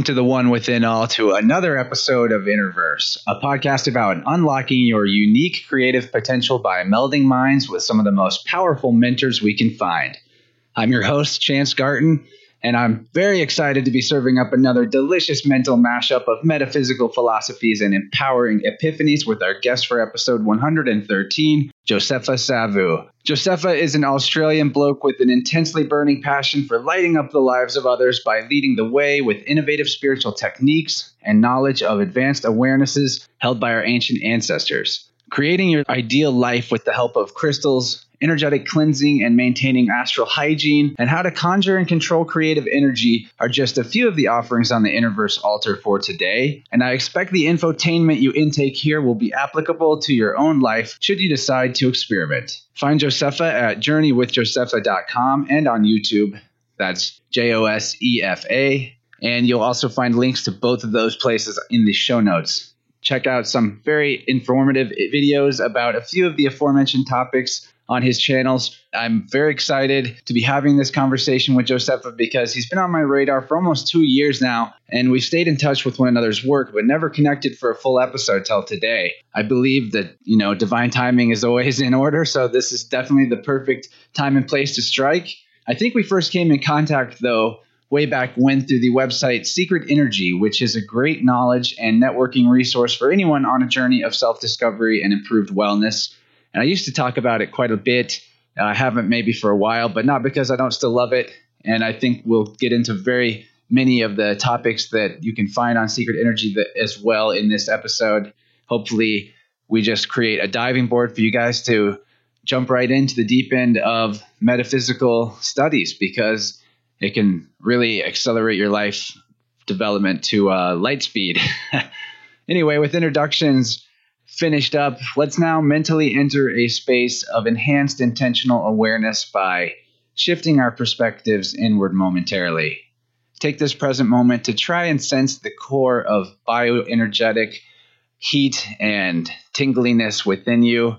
Welcome to the One Within All to another episode of Innerverse, a podcast about unlocking your unique creative potential by melding minds with some of the most powerful mentors we can find. I'm your host, Chance Garton, and I'm very excited to be serving up another delicious mental mashup of metaphysical philosophies and empowering epiphanies with our guest for episode 113, Josefa Savu. Josefa is an Australian bloke with an intensely burning passion for lighting up the lives of others by leading the way with innovative spiritual techniques and knowledge of advanced awarenesses held by our ancient ancestors. Creating your ideal life with the help of crystals, energetic cleansing, and maintaining astral hygiene, and how to conjure and control creative energy are just a few of the offerings on the Innerverse altar for today. And I expect the infotainment you intake here will be applicable to your own life should you decide to experiment. Find Josefa at journeywithjosefa.com and on YouTube. That's J O S E F A. And you'll also find links to both of those places in the show notes check out some very informative videos about a few of the aforementioned topics on his channels. I'm very excited to be having this conversation with Josefa because he's been on my radar for almost two years now, and we've stayed in touch with one another's work, but never connected for a full episode till today. I believe that, you know, divine timing is always in order, so this is definitely the perfect time and place to strike. I think we first came in contact, though, way back when through the website Secret Energy, which is a great knowledge and networking resource for anyone on a journey of self discovery and improved wellness. And I used to talk about it quite a bit. Uh, I haven't maybe for a while, but not because I don't still love it. And I think we'll get into very many of the topics that you can find on Secret Energy that, as well in this episode. Hopefully, we just create a diving board for you guys to jump right into the deep end of metaphysical studies because it can really accelerate your life development to uh, light speed. anyway, with introductions, finished up, let's now mentally enter a space of enhanced intentional awareness by shifting our perspectives inward momentarily. Take this present moment to try and sense the core of bioenergetic heat and tingliness within you.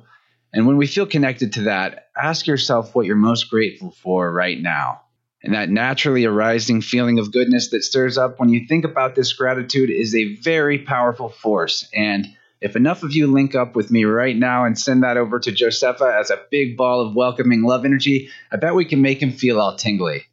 And when we feel connected to that, ask yourself what you're most grateful for right now. And that naturally arising feeling of goodness that stirs up when you think about this gratitude is a very powerful force. And if enough of you link up with me right now and send that over to Josefa as a big ball of welcoming love energy, I bet we can make him feel all tingly.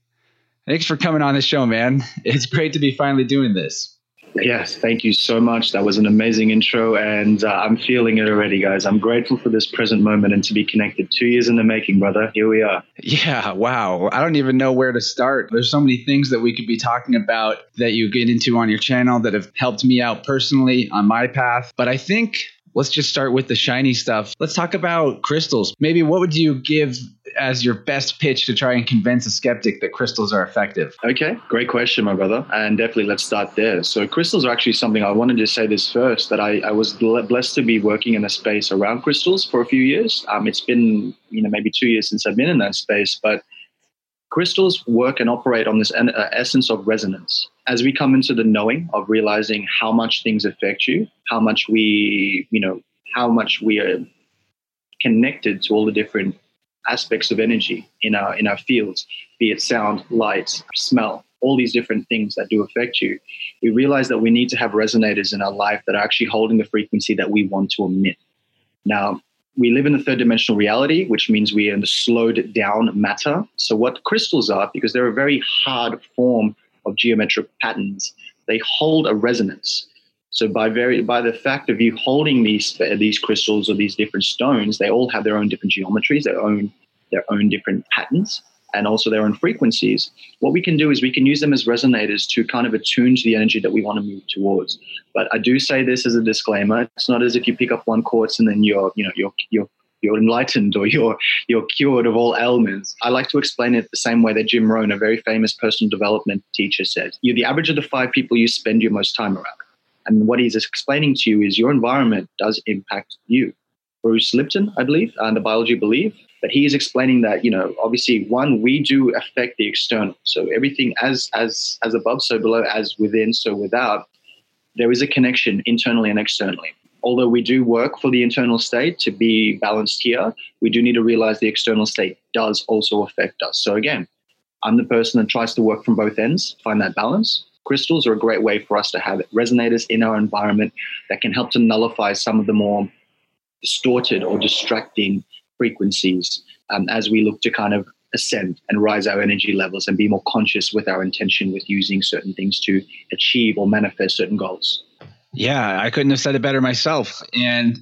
Thanks for coming on the show, man. It's great to be finally doing this. Yes, thank you so much. That was an amazing intro, and uh, I'm feeling it already, guys. I'm grateful for this present moment and to be connected. Two years in the making, brother. Here we are. Yeah, wow. I don't even know where to start. There's so many things that we could be talking about that you get into on your channel that have helped me out personally on my path. But I think let's just start with the shiny stuff. Let's talk about crystals. Maybe what would you give as your best pitch to try and convince a skeptic that crystals are effective? Okay, great question, my brother. And definitely let's start there. So, crystals are actually something I wanted to say this first that I, I was blessed to be working in a space around crystals for a few years. Um, it's been, you know, maybe two years since I've been in that space, but crystals work and operate on this uh, essence of resonance. As we come into the knowing of realizing how much things affect you, how much we, you know, how much we are connected to all the different aspects of energy in our in our fields, be it sound, light, smell, all these different things that do affect you, we realize that we need to have resonators in our life that are actually holding the frequency that we want to emit. Now, we live in a third dimensional reality, which means we are in the slowed down matter. So, what crystals are, because they're a very hard form of geometric patterns, they hold a resonance. So, by very by the fact of you holding these these crystals or these different stones, they all have their own different geometries, their own their own different patterns and also their own frequencies, what we can do is we can use them as resonators to kind of attune to the energy that we want to move towards. But I do say this as a disclaimer: it's not as if you pick up one quartz and then you're, you know, you're you're you're enlightened or you're you're cured of all ailments. I like to explain it the same way that Jim Rohn, a very famous personal development teacher, said: "You're the average of the five people you spend your most time around." And what he's explaining to you is your environment does impact you. Bruce Lipton, I believe, and the biology believe, but he is explaining that you know obviously one we do affect the external so everything as as as above so below as within so without there is a connection internally and externally although we do work for the internal state to be balanced here we do need to realize the external state does also affect us so again i'm the person that tries to work from both ends find that balance crystals are a great way for us to have resonators in our environment that can help to nullify some of the more distorted or distracting frequencies um, as we look to kind of ascend and rise our energy levels and be more conscious with our intention with using certain things to achieve or manifest certain goals. Yeah, I couldn't have said it better myself. And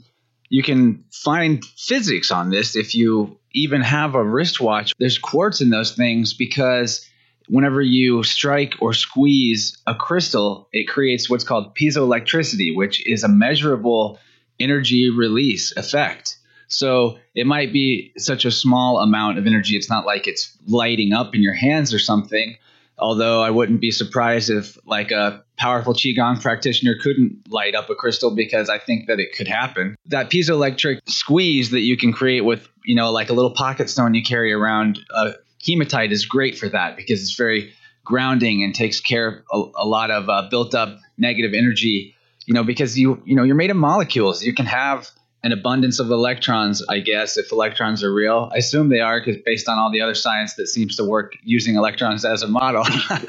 you can find physics on this if you even have a wristwatch. There's quartz in those things because whenever you strike or squeeze a crystal, it creates what's called piezoelectricity, which is a measurable energy release effect. So it might be such a small amount of energy. It's not like it's lighting up in your hands or something. Although I wouldn't be surprised if like a powerful qigong practitioner couldn't light up a crystal because I think that it could happen. That piezoelectric squeeze that you can create with, you know, like a little pocket stone you carry around, uh, hematite is great for that because it's very grounding and takes care of a, a lot of uh, built up negative energy. You know, because you you know you're made of molecules. You can have an abundance of electrons, I guess, if electrons are real. I assume they are because based on all the other science that seems to work using electrons as a model,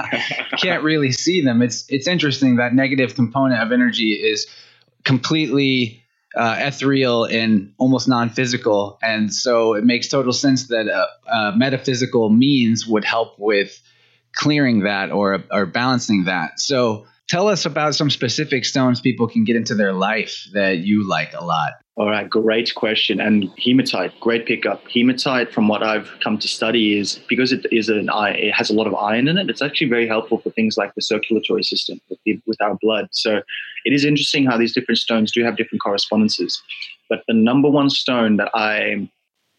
can't really see them. It's it's interesting that negative component of energy is completely uh, ethereal and almost non-physical, and so it makes total sense that metaphysical means would help with clearing that or or balancing that. So tell us about some specific stones people can get into their life that you like a lot. All right, great question. And hematite, great pickup. Hematite, from what I've come to study, is because it is an it has a lot of iron in it. It's actually very helpful for things like the circulatory system with, the, with our blood. So it is interesting how these different stones do have different correspondences. But the number one stone that I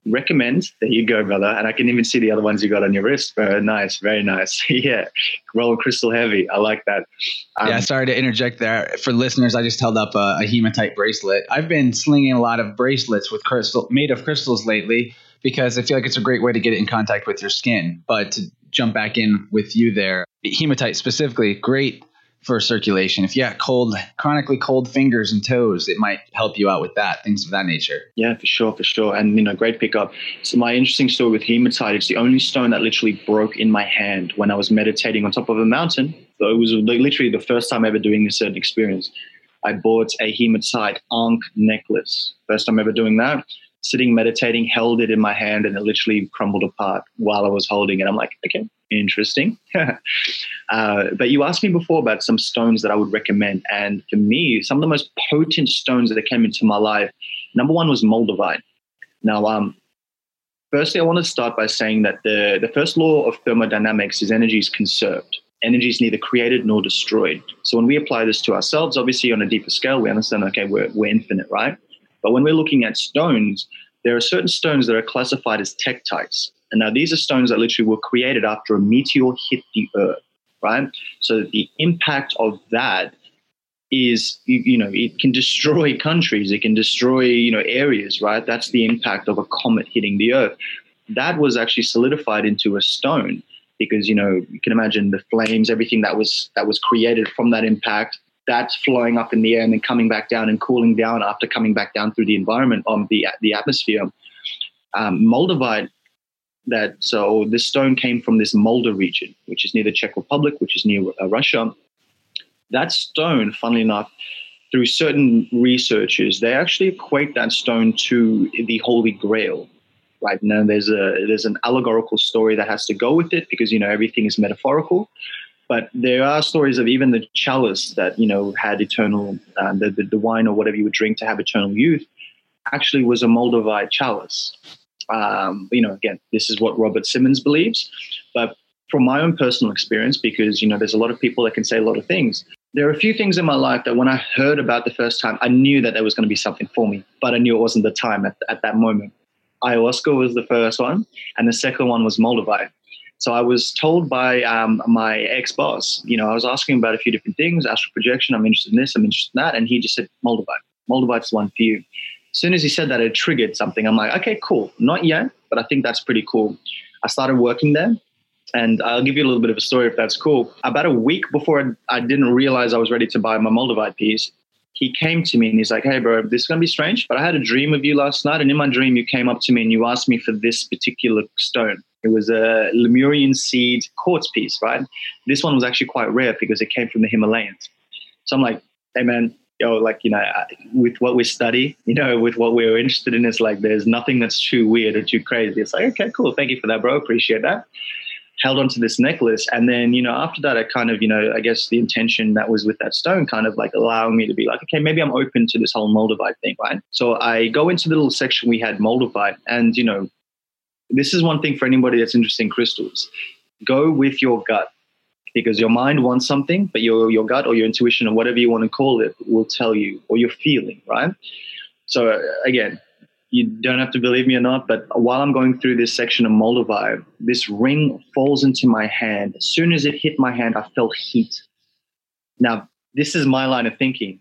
recommend. There you go, brother. And I can even see the other ones you got on your wrist. Very nice, very nice. yeah, roll crystal heavy. I like that. Um, yeah, sorry to interject there. For listeners, I just held up a, a, hematite bracelet. I've been slinging a lot of bracelets with crystal made of crystals lately because I feel like it's a great way to get it in contact with your skin. But to jump back in with you there, hematite specifically, great for circulation. If you have cold, chronically cold fingers and toes, it might help you out with that, things of that nature. Yeah, for sure, for sure. And, you know, great pickup. So, my interesting story with hematite, it's the only stone that literally broke in my hand when I was meditating on top of a mountain. So, it was literally the first time ever doing this certain experience. I bought a hematite ankh necklace. First time ever doing that. Sitting meditating, held it in my hand, and it literally crumbled apart while I was holding it. I'm like, okay, interesting. uh, but you asked me before about some stones that I would recommend. And for me, some of the most potent stones that came into my life, number one was Moldavite. Now, um, firstly, I want to start by saying that the, the first law of thermodynamics is energy is conserved. Energy is neither created nor destroyed. So when we apply this to ourselves, obviously on a deeper scale, we understand, okay, we're, we're infinite, right? But when we're looking at stones, there are certain stones that are classified as tektites. And now these are stones that literally were created after a meteor hit the earth, right? So the impact of that is you know it can destroy countries. It can destroy you know areas right? That's the impact of a comet hitting the earth. That was actually solidified into a stone because you know you can imagine the flames everything that was that was created from that impact that's flowing up in the air and then coming back down and cooling down after coming back down through the environment on the the atmosphere. Um, moldavite that so this stone came from this Moldova region, which is near the Czech Republic, which is near uh, Russia. That stone, funnily enough, through certain researchers, they actually equate that stone to the Holy Grail. Right now, there's a there's an allegorical story that has to go with it because you know everything is metaphorical. But there are stories of even the chalice that you know had eternal uh, the, the the wine or whatever you would drink to have eternal youth actually was a Moldavite chalice. Um, you know, again, this is what Robert Simmons believes. But from my own personal experience, because, you know, there's a lot of people that can say a lot of things, there are a few things in my life that when I heard about the first time, I knew that there was going to be something for me, but I knew it wasn't the time at, at that moment. Ayahuasca was the first one, and the second one was Moldavite. So I was told by um, my ex boss, you know, I was asking about a few different things, astral projection, I'm interested in this, I'm interested in that. And he just said, Moldavite. Moldavite's the one for you. As soon as he said that, it triggered something. I'm like, okay, cool. Not yet, but I think that's pretty cool. I started working there. And I'll give you a little bit of a story if that's cool. About a week before I didn't realize I was ready to buy my Moldavite piece, he came to me and he's like, Hey, bro, this is going to be strange, but I had a dream of you last night. And in my dream, you came up to me and you asked me for this particular stone. It was a Lemurian seed quartz piece, right? This one was actually quite rare because it came from the Himalayas. So I'm like, hey man, yo, like, you know, with what we study, you know, with what we're interested in, it's like there's nothing that's too weird or too crazy. It's like, okay, cool. Thank you for that, bro. Appreciate that. Held onto this necklace. And then, you know, after that, I kind of, you know, I guess the intention that was with that stone kind of like allowing me to be like, okay, maybe I'm open to this whole Moldavite thing, right? So I go into the little section we had Moldavite. And, you know, this is one thing for anybody that's interested in crystals. Go with your gut because your mind wants something, but your your gut or your intuition or whatever you want to call it will tell you, or your feeling, right? So again, you don't have to believe me or not, but while I'm going through this section of Moldavite, this ring falls into my hand. As soon as it hit my hand, I felt heat. Now, this is my line of thinking.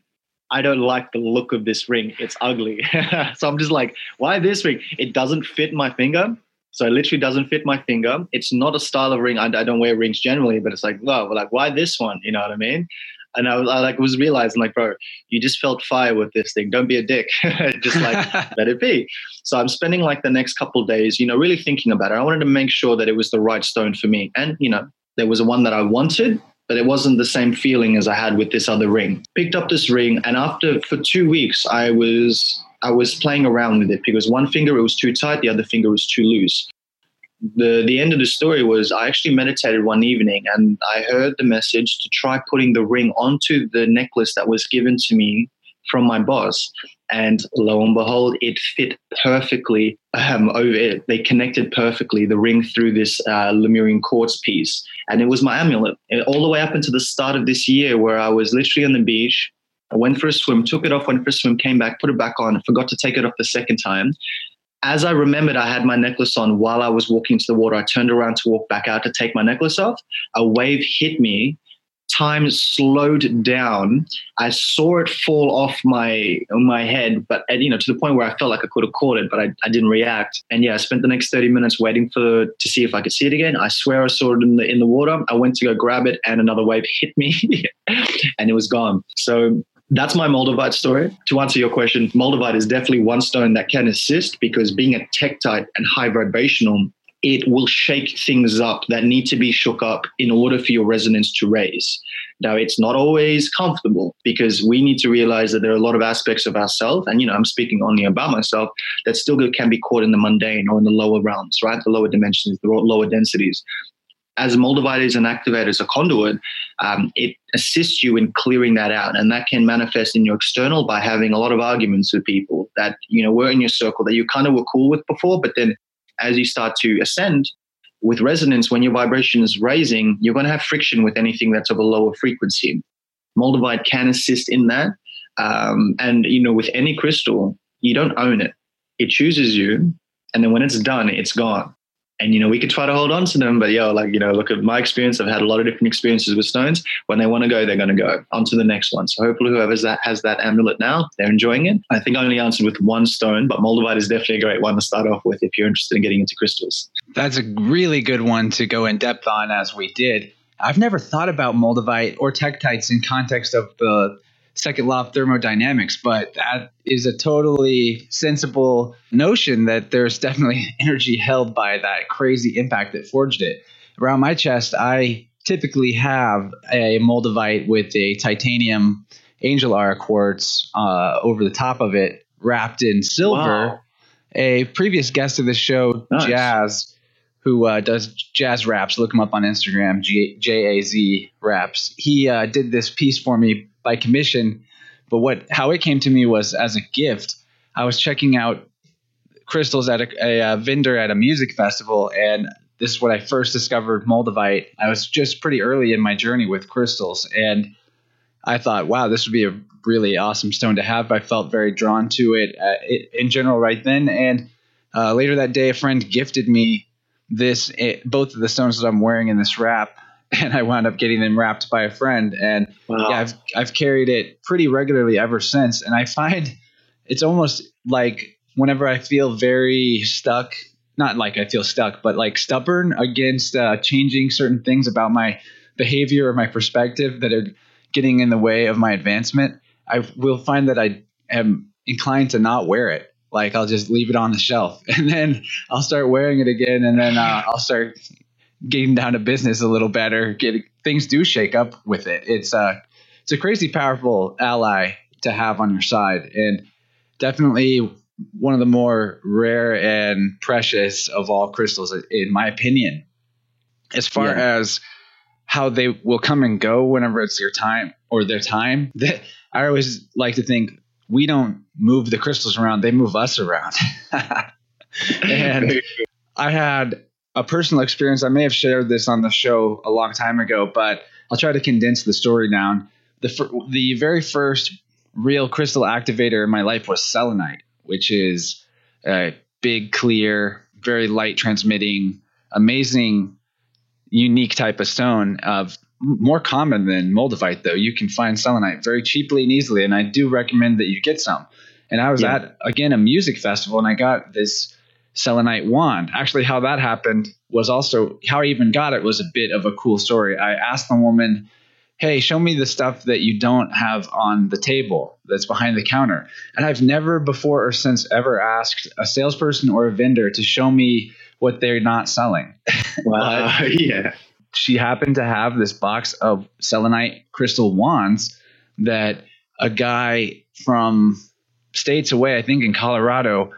I don't like the look of this ring. It's ugly. so I'm just like, why this ring? It doesn't fit my finger. So it literally doesn't fit my finger. It's not a style of ring. I, I don't wear rings generally, but it's like, wow, like why this one? You know what I mean? And I, I like was realizing like, bro, you just felt fire with this thing. Don't be a dick. just like let it be. So I'm spending like the next couple days, you know, really thinking about it. I wanted to make sure that it was the right stone for me. And, you know, there was a one that I wanted, but it wasn't the same feeling as I had with this other ring. Picked up this ring, and after for two weeks, I was I was playing around with it because one finger it was too tight, the other finger was too loose. The the end of the story was I actually meditated one evening and I heard the message to try putting the ring onto the necklace that was given to me from my boss. And lo and behold, it fit perfectly um, over it. They connected perfectly the ring through this uh, Lemurian quartz piece. And it was my amulet all the way up until the start of this year, where I was literally on the beach I went for a swim, took it off, went for a swim, came back, put it back on, forgot to take it off the second time. As I remembered, I had my necklace on while I was walking to the water. I turned around to walk back out to take my necklace off. A wave hit me. Time slowed down. I saw it fall off my my head, but you know to the point where I felt like I could have caught it, but I, I didn't react. And yeah, I spent the next thirty minutes waiting for to see if I could see it again. I swear I saw it in the in the water. I went to go grab it, and another wave hit me, and it was gone. So that's my Moldavite story. To answer your question, Moldavite is definitely one stone that can assist because being a tektite and high vibrational, it will shake things up that need to be shook up in order for your resonance to raise. Now, it's not always comfortable because we need to realize that there are a lot of aspects of ourselves, and you know, I'm speaking only about myself, that still can be caught in the mundane or in the lower realms, right? The lower dimensions, the lower densities as Moldavites and activators, a conduit, um, it assists you in clearing that out. And that can manifest in your external by having a lot of arguments with people that, you know, were in your circle that you kind of were cool with before. But then as you start to ascend with resonance, when your vibration is raising, you're going to have friction with anything that's of a lower frequency. Moldavite can assist in that. Um, and, you know, with any crystal, you don't own it. It chooses you. And then when it's done, it's gone and you know we could try to hold on to them but yo like you know look at my experience i've had a lot of different experiences with stones. When they want to go they're going to go. On to the next one. So hopefully whoever's that has that amulet now they're enjoying it. I think i only answered with one stone but moldavite is definitely a great one to start off with if you're interested in getting into crystals. That's a really good one to go in depth on as we did. I've never thought about moldavite or tektites in context of the second law of thermodynamics, but that is a totally sensible notion that there's definitely energy held by that crazy impact that forged it. Around my chest, I typically have a moldavite with a titanium angel aura quartz uh, over the top of it, wrapped in silver. Wow. A previous guest of the show, nice. Jazz, who uh, does jazz raps. Look him up on Instagram, J A Z raps. He uh, did this piece for me by commission. But what how it came to me was as a gift. I was checking out crystals at a, a, a vendor at a music festival, and this is when I first discovered Moldavite. I was just pretty early in my journey with crystals, and I thought, wow, this would be a really awesome stone to have. I felt very drawn to it, uh, it in general right then. And uh, later that day, a friend gifted me this, it, both of the stones that I'm wearing in this wrap and I wound up getting them wrapped by a friend. And wow. yeah, I've I've carried it pretty regularly ever since. And I find it's almost like whenever I feel very stuck, not like I feel stuck, but like stubborn against uh, changing certain things about my behavior or my perspective that are getting in the way of my advancement, I will find that I am inclined to not wear it Like I'll just leave it on the shelf, and then I'll start wearing it again, and then uh, I'll start getting down to business a little better. Getting things do shake up with it. It's uh, it's a crazy powerful ally to have on your side, and definitely one of the more rare and precious of all crystals, in my opinion. As far yeah. as how they will come and go whenever it's your time or their time, that I always like to think we don't move the crystals around; they move us around. and I had a personal experience. I may have shared this on the show a long time ago, but I'll try to condense the story down. The the very first real crystal activator in my life was selenite, which is a big, clear, very light transmitting, amazing, unique type of stone of more common than moldavite though. You can find selenite very cheaply and easily, and I do recommend that you get some. And I was yeah. at again a music festival, and I got this selenite wand. Actually, how that happened was also how I even got it was a bit of a cool story. I asked the woman hey, show me the stuff that you don't have on the table that's behind the counter. And I've never before or since ever asked a salesperson or a vendor to show me what they're not selling. Wow. yeah. She happened to have this box of selenite crystal wands that a guy from states away, I think in Colorado,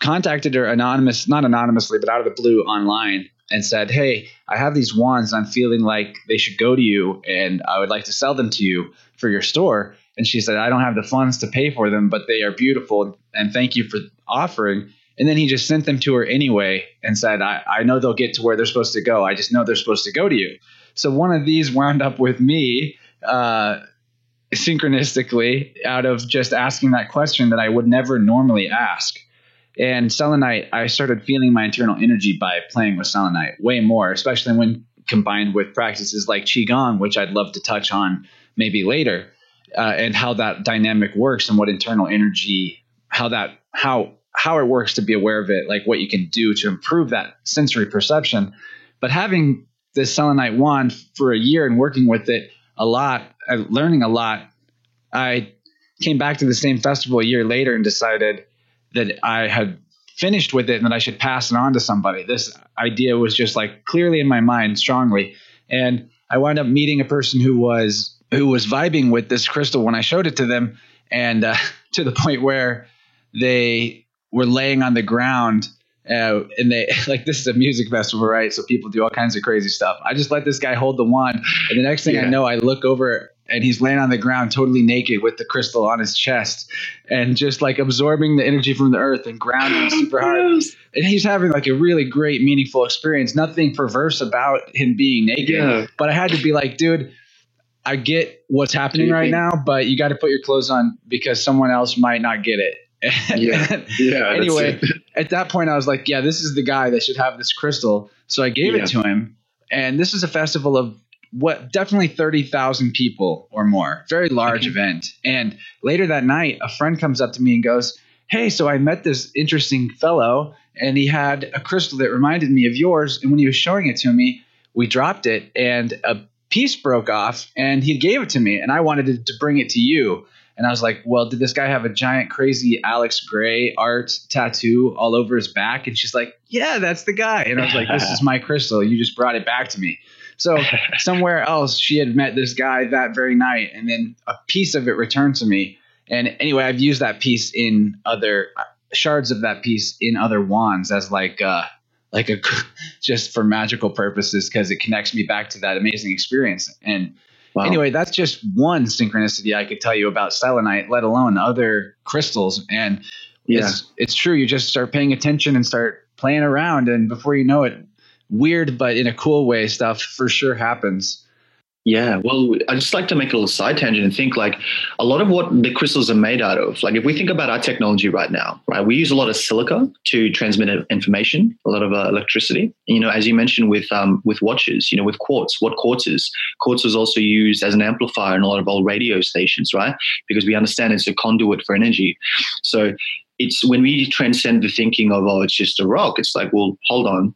contacted her anonymous, not anonymously, but out of the blue online and said, Hey, I have these wands. I'm feeling like they should go to you and I would like to sell them to you for your store. And she said, I don't have the funds to pay for them, but they are beautiful and thank you for offering. And then he just sent them to her anyway and said, I, I know they'll get to where they're supposed to go. I just know they're supposed to go to you. So one of these wound up with me uh, synchronistically out of just asking that question that I would never normally ask. And selenite, I started feeling my internal energy by playing with selenite way more, especially when combined with practices like qigong, which I'd love to touch on maybe later, uh, and how that dynamic works and what internal energy, how that how how it works to be aware of it, like what you can do to improve that sensory perception. But having this selenite wand for a year and working with it a lot, uh, learning a lot, I came back to the same festival a year later and decided that I had finished with it and that I should pass it on to somebody. This idea was just like clearly in my mind strongly. And I wound up meeting a person who was who was vibing with this crystal when I showed it to them and uh, to the point where they were laying on the ground uh, and they like this is a music festival, right? So people do all kinds of crazy stuff. I just let this guy hold the wand, and the next thing yeah. I know, I look over and he's laying on the ground totally naked with the crystal on his chest and just like absorbing the energy from the earth and grounding super hard. And he's having like a really great, meaningful experience. Nothing perverse about him being naked. Yeah. But I had to be like, dude, I get what's happening right now, but you got to put your clothes on because someone else might not get it. Yeah. Yeah. anyway, at that point, I was like, yeah, this is the guy that should have this crystal. So I gave yeah. it to him. And this is a festival of what definitely 30,000 people or more, very large okay. event. And later that night, a friend comes up to me and goes, Hey, so I met this interesting fellow and he had a crystal that reminded me of yours. And when he was showing it to me, we dropped it and a piece broke off and he gave it to me and I wanted to, to bring it to you. And I was like, well, did this guy have a giant, crazy Alex Grey art tattoo all over his back? And she's like, yeah, that's the guy. And I was like, this is my crystal. You just brought it back to me. So somewhere else, she had met this guy that very night, and then a piece of it returned to me. And anyway, I've used that piece in other uh, shards of that piece in other wands as like uh, like a just for magical purposes because it connects me back to that amazing experience. And wow. anyway, that's just one synchronicity I could tell you about selenite, let alone other crystals. And yeah. it's it's true. You just start paying attention and start playing around, and before you know it, weird but in a cool way stuff for sure happens. Yeah, well, I just like to make a little side tangent and think like a lot of what the crystals are made out of. Like if we think about our technology right now, right, we use a lot of silica to transmit information, a lot of uh, electricity. You know, as you mentioned with um, with watches, you know, with quartz, what quartz is? Quartz is also used as an amplifier in a lot of old radio stations, right? Because we understand it's a conduit for energy. So it's when we transcend the thinking of oh it's just a rock it's like well hold on.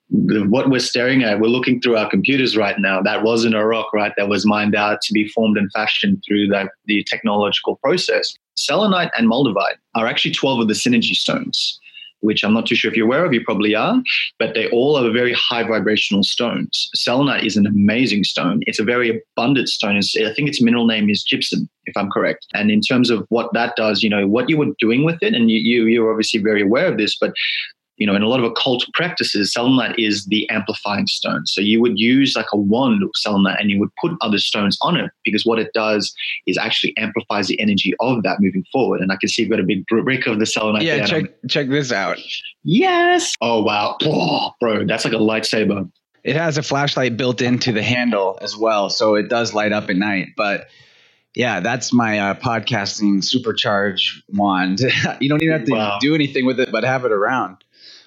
What we're staring at we're looking through our computers right now. That wasn't a rock right? That was mined out to be formed and fashioned through that the technological process. Selenite and moldavite are actually 12 of the synergy stones which I'm not too sure if you're aware of, you probably are, but they all are very high vibrational stones. Selenite is an amazing stone. It's a very abundant stone. It's, I think its mineral name is gypsum, if I'm correct. And in terms of what that does, you know, what you were doing with it, and you, you you're obviously very aware of this, but you know, in a lot of occult practices, selenite is the amplifying stone. So you would use like a wand of selenite and you would put other stones on it because what it does is actually amplifies the energy of that moving forward. And I can see you've got a big brick of the selenite. Yeah, check check this out. Yes. Oh wow, oh, bro, that's like a lightsaber. It has a flashlight built into the handle as well, so it does light up at night. But yeah, that's my uh, podcasting supercharge wand. you don't even have to wow. do anything with it, but have it around.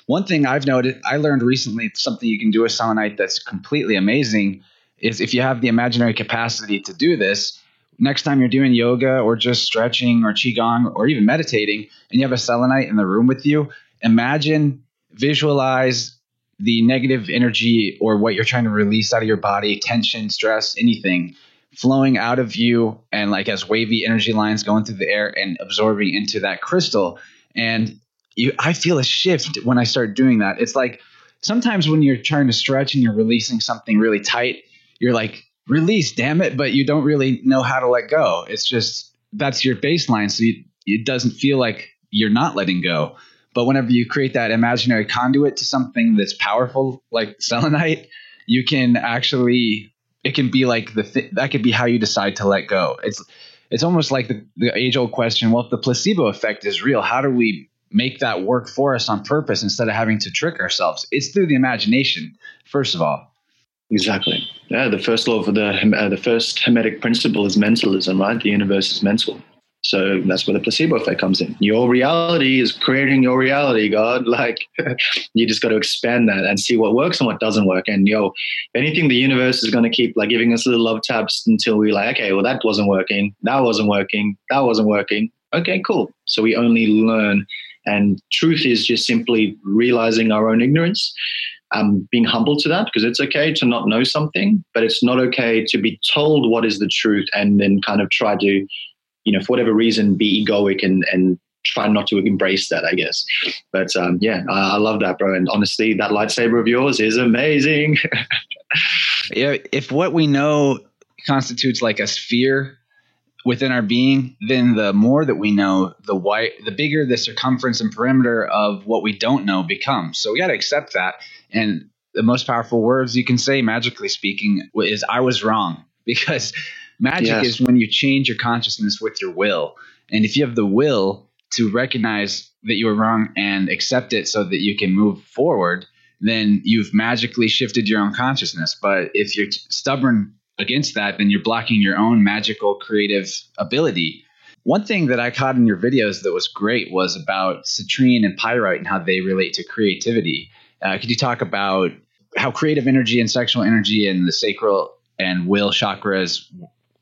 One thing I've noted, I learned recently, something you can do with selenite that's completely amazing is if you have the imaginary capacity to do this, next time you're doing yoga or just stretching or qigong or even meditating, and you have a selenite in the room with you, imagine, visualize the negative energy or what you're trying to release out of your body, tension, stress, anything flowing out of you and like as wavy energy lines going through the air and absorbing into that crystal. And you, I feel a shift when I start doing that. It's like sometimes when you're trying to stretch and you're releasing something really tight, you're like, release, damn it, but you don't really know how to let go. It's just that's your baseline. So you, it doesn't feel like you're not letting go. But whenever you create that imaginary conduit to something that's powerful, like selenite, you can actually, it can be like the, th- that could be how you decide to let go. It's, it's almost like the, the age old question well, if the placebo effect is real, how do we make that work for us on purpose instead of having to trick ourselves. It's through the imagination, first of all. Exactly. Yeah, the first law of the uh, the first hermetic principle is mentalism, right? The universe is mental. So that's where the placebo effect comes in. Your reality is creating your reality, God. Like you just got to expand that and see what works and what doesn't work. And yo, anything the universe is going to keep like giving us little love taps until we like, okay, well that wasn't working, that wasn't working, that wasn't working. Okay, cool. So we only learn and truth is just simply realizing our own ignorance, um, being humble to that, because it's okay to not know something, but it's not okay to be told what is the truth and then kind of try to, you know, for whatever reason, be egoic and, and try not to embrace that, I guess. But um, yeah, I, I, love that, bro. And honestly, that lightsaber of yours is amazing. yeah, if what we know constitutes like a sphere within our being, then the more that we know, the wide, the bigger the circumference and perimeter of what we don't know becomes. So we got to accept that. And the most powerful words you can say, magically speaking, is "I was wrong," because magic yes. is when you change your consciousness with your will. And if you have the will to recognize that you were wrong and accept it, so that you can move forward, then you've magically shifted your own consciousness. But if you're stubborn against that, then you're blocking your own magical creative ability. One thing that I caught in your videos that was great was about citrine and pyrite and how they relate to creativity. Uh, could you talk about how creative energy and sexual energy and the sacral and will chakras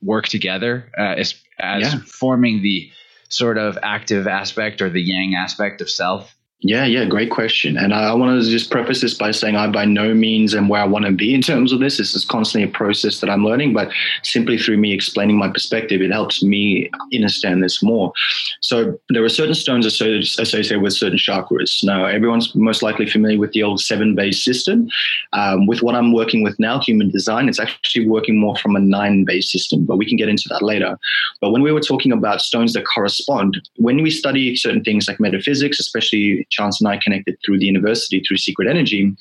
work together uh, as, as yeah. forming the sort of active aspect or the yang aspect of self? Yeah, yeah, great question. And I, I want to just preface this by saying I by no means am where I want to be in terms of this. This is constantly a process that I'm learning, but simply through me explaining my perspective, it helps me understand this more. So there are certain stones associated with certain chakras. Now, everyone's most likely familiar with the old seven base system. Um, with what I'm working with now, human design, it's actually working more from a nine base system, but we can get into that later. But when we were talking about stones that correspond, when we study certain things like metaphysics, especially Chance and I connected through the university through Secret Energy,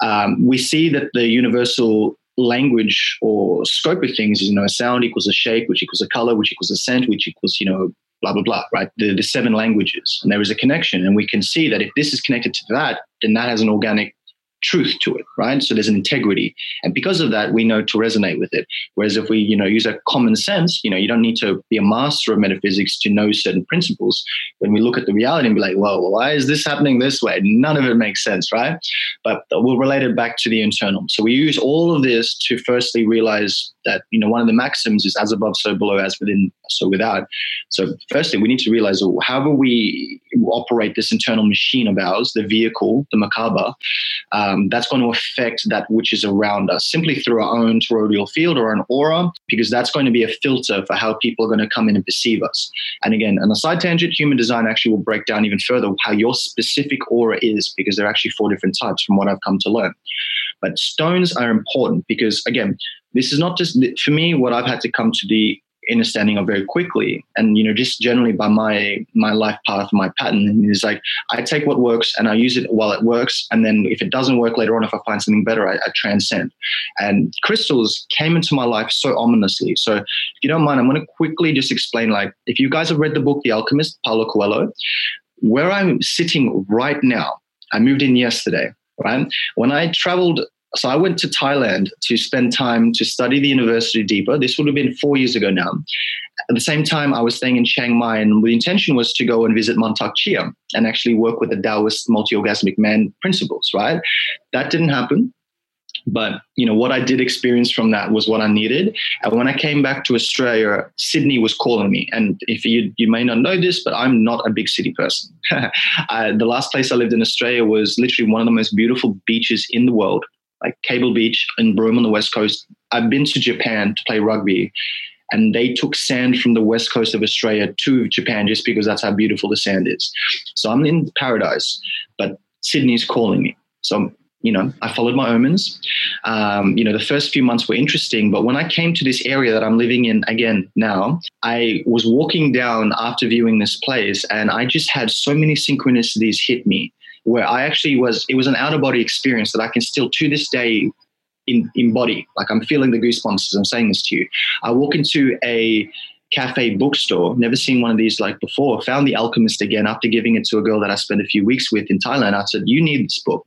um, we see that the universal language or scope of things is, you know, a sound equals a shape, which equals a color, which equals a scent, which equals, you know, blah, blah, blah, right? The, the seven languages. And there is a connection. And we can see that if this is connected to that, then that has an organic truth to it, right? So there's an integrity. And because of that, we know to resonate with it. Whereas if we, you know, use a common sense, you know, you don't need to be a master of metaphysics to know certain principles. When we look at the reality and be like, whoa, why is this happening this way? None of it makes sense, right? But we'll relate it back to the internal. So we use all of this to firstly realize that, you know, one of the maxims is as above, so below, as within, so without. So firstly, we need to realize how are we, operate this internal machine of ours, the vehicle, the Merkaba, um, that's going to affect that which is around us simply through our own toroidal field or an aura, because that's going to be a filter for how people are going to come in and perceive us. And again, on a side tangent, human design actually will break down even further how your specific aura is, because there are actually four different types from what I've come to learn. But stones are important because, again, this is not just for me what I've had to come to the understanding of very quickly. And you know just generally by my my life path my pattern is like i take what works and i use it while it works. And then if it doesn't work later on if i find something better i, I transcend. And crystals came into my life so ominously. So if you don't mind i'm going to quickly just explain like if you guys have read the book the alchemist paulo coelho where i'm sitting right now i moved in yesterday right when i traveled so I went to Thailand to spend time to study the university deeper. This would have been four years ago now. At the same time, I was staying in Chiang Mai, and the intention was to go and visit Mantak Chia and actually work with the Taoist multi-orgasmic man principles, right? That didn't happen. But you know what I did experience from that was what I needed. And when I came back to Australia, Sydney was calling me. And if you you may not know this, but I'm not a big city person. I, the last place I lived in Australia was literally one of the most beautiful beaches in the world like Cable Beach in Broome on the West Coast. I've been to Japan to play rugby, and they took sand from the west coast of Australia to Japan just because that's how beautiful the sand is. So I'm in paradise, but Sydney's calling me. So you know, I followed my omens. Um, you know, the first few months were interesting, but when I came to this area that I'm living in again now, I was walking down after viewing this place, and I just had so many synchronicities hit me where I actually was, it was an out of body experience that I can still to this day in, embody. Like I'm feeling the goosebumps as I'm saying this to you. I walk into a cafe bookstore, never seen one of these like before, found The Alchemist again after giving it to a girl that I spent a few weeks with in Thailand. I said, You need this book.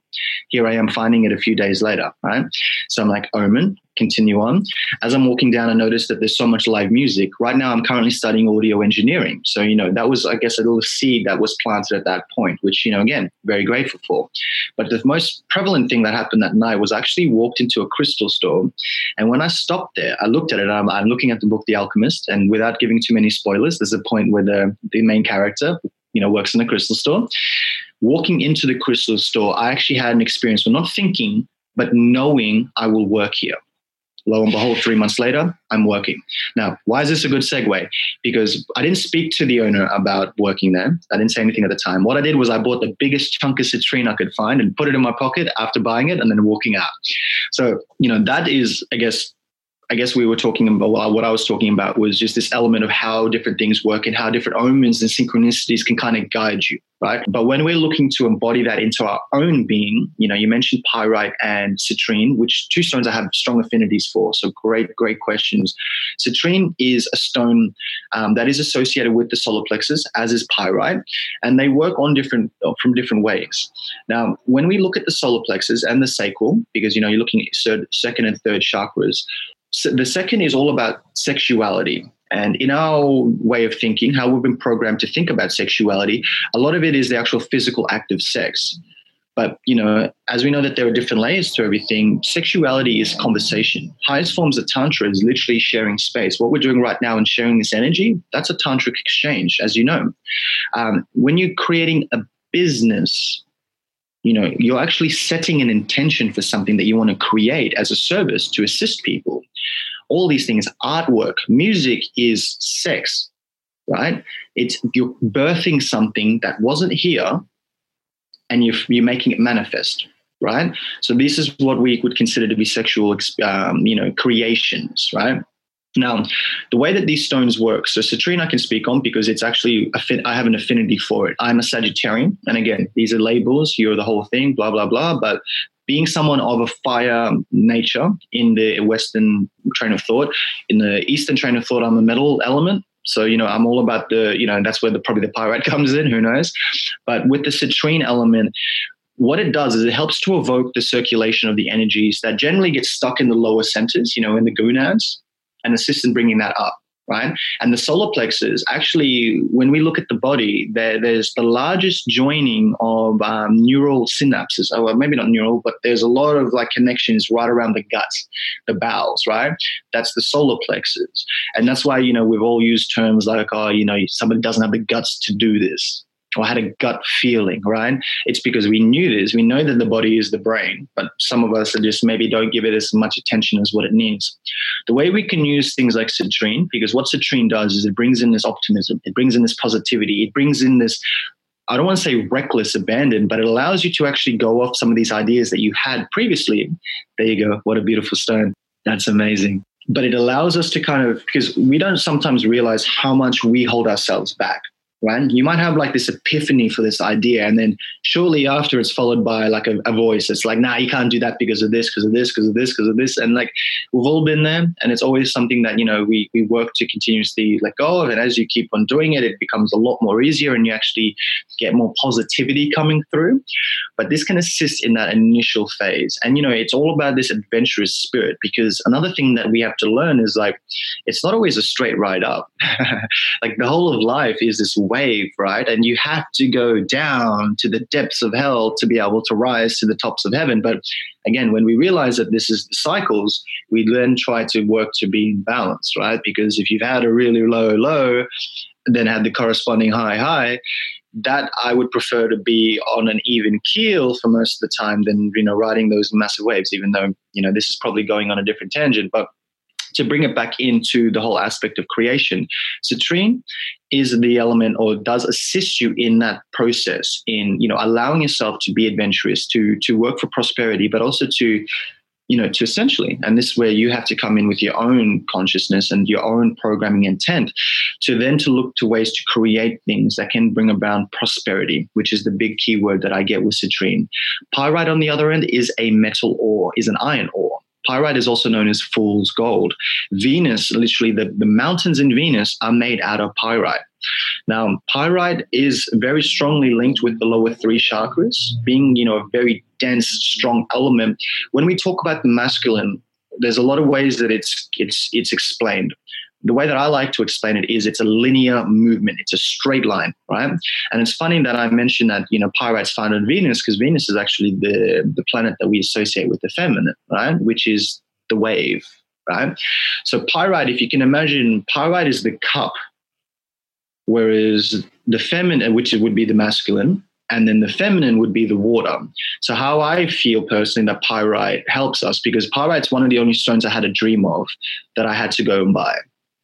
Here I am finding it a few days later, right? So I'm like, Omen, continue on. As I'm walking down, I noticed that there's so much live music. Right now, I'm currently studying audio engineering. So, you know, that was, I guess, a little seed that was planted at that point, which, you know, again, very grateful for. But the most prevalent thing that happened that night was I actually walked into a crystal store. And when I stopped there, I looked at it. I'm, I'm looking at the book, The Alchemist. And without giving too many spoilers, there's a point where the, the main character, you know, works in a crystal store. Walking into the crystal store, I actually had an experience of not thinking, but knowing I will work here. Lo and behold, three months later, I'm working. Now, why is this a good segue? Because I didn't speak to the owner about working there. I didn't say anything at the time. What I did was I bought the biggest chunk of citrine I could find and put it in my pocket after buying it and then walking out. So, you know, that is, I guess, I guess we were talking about what I was talking about was just this element of how different things work and how different omens and synchronicities can kind of guide you, right? But when we're looking to embody that into our own being, you know, you mentioned pyrite and citrine, which two stones I have strong affinities for. So great, great questions. Citrine is a stone um, that is associated with the solar plexus, as is pyrite, and they work on different from different ways. Now, when we look at the solar plexus and the sacral, because you know you're looking at second and third chakras, so the second is all about sexuality. And in our way of thinking, how we've been programmed to think about sexuality, a lot of it is the actual physical act of sex. But you know, as we know that there are different layers to everything, sexuality is conversation. Highest forms of tantra is literally sharing space. What we're doing right now and sharing this energy, that's a tantric exchange, as you know. Um, when you're creating a business, you know you're actually setting an intention for something that you want to create as a service to assist people. All these things artwork music is sex right? It's you're birthing something that wasn't here and you're, you're making it manifest right? So this is what we would consider to be sexual um, you know creations right now, the way that these stones work, so citrine I can speak on because it's actually, a fit. I have an affinity for it. I'm a Sagittarian. And again, these are labels, you're the whole thing, blah, blah, blah. But being someone of a fire nature in the Western train of thought, in the Eastern train of thought, I'm a metal element. So, you know, I'm all about the, you know, that's where the probably the pyrite comes in, who knows. But with the citrine element, what it does is it helps to evoke the circulation of the energies that generally get stuck in the lower centers, you know, in the gonads and assist in bringing that up right? And the solar plexus, actually, when we look at the body, there, there's the largest joining of um, neural synapses. Oh, well, maybe not neural, but there's a lot of like connections right around the guts, the bowels, right? That's the solar plexus. And that's why, you know, we've all used terms like, oh, you know, somebody doesn't have the guts to do this. Or had a gut feeling, right? It's because we knew this. We know that the body is the brain, but some of us just maybe don't give it as much attention as what it needs. The way we can use things like citrine, because what citrine does is it brings in this optimism, it brings in this positivity, it brings in this I don't want to say reckless abandon, but it allows you to actually go off some of these ideas that you had previously. There you go. What a beautiful stone. That's amazing. But it allows us to kind of, because we don't sometimes realize how much we hold ourselves back right? You might have like this epiphany for this idea, and then shortly after, it's followed by like a, a voice. It's like, nah, you can't do that because of this, because of this, because of this, because of this, and like we've all been there, and it's always something that you know we we work to continuously let go of, and as you keep on doing it, it becomes a lot more easier, and you actually get more positivity coming through. But this can assist in that initial phase, and you know, it's all about this adventurous spirit because another thing that we have to learn is like it's not always a straight ride up. like the whole of life is this wave, right? And you have to go down to the depths of hell to be able to rise to the tops of heaven. But again, when we realize that this is the cycles, we then try to work to be in balance, right? Because if you've had a really low low, then had the corresponding high high, that I would prefer to be on an even keel for most of the time than you know riding those massive waves. Even though you know this is probably going on a different tangent, but to bring it back into the whole aspect of creation, citrine is the element or does assist you in that process in you know allowing yourself to be adventurous, to to work for prosperity, but also to you know, to essentially, and this is where you have to come in with your own consciousness and your own programming intent to then to look to ways to create things that can bring about prosperity, which is the big keyword that I get with citrine. Pyrite, on the other end, is a metal ore, is an iron ore. Pyrite is also known as fool's gold. Venus, literally, the, the mountains in Venus are made out of pyrite. Now, pyrite is very strongly linked with the lower three chakras, being, you know, a very dense, strong element. When we talk about the masculine, there's a lot of ways that it's it's it's explained the way that I like to explain it is it's a linear movement. It's a straight line, right? And it's funny that I mentioned that, you know, pyrite's found on Venus because Venus is actually the, the planet that we associate with the feminine, right? Which is the wave, right? So pyrite, if you can imagine, pyrite is the cup, whereas the feminine, which would be the masculine, and then the feminine would be the water. So how I feel personally that pyrite helps us because pyrite's one of the only stones I had a dream of that I had to go and buy.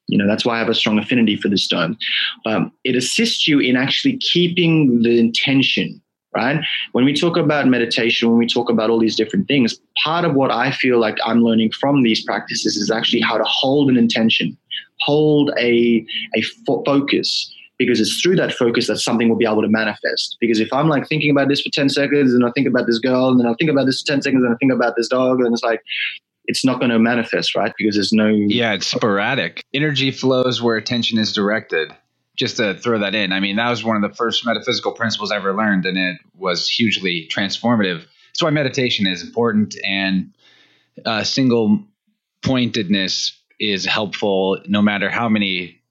You know, that's why I have a strong affinity for this stone. Um, it assists you in actually keeping the intention, right? When we talk about meditation, when we talk about all these different things, part of what I feel like I'm learning from these practices is actually how to hold an intention, hold a, a fo- focus, because it's through that focus that something will be able to manifest. Because if I'm like thinking about this for 10 seconds and I think about this girl and then I think about this for 10 seconds and I think about this dog and it's like, it's not going to manifest, right? Because there's no. Yeah, it's sporadic. Energy flows where attention is directed. Just to throw that in, I mean, that was one of the first metaphysical principles I ever learned, and it was hugely transformative. That's why meditation is important, and uh, single pointedness is helpful no matter how many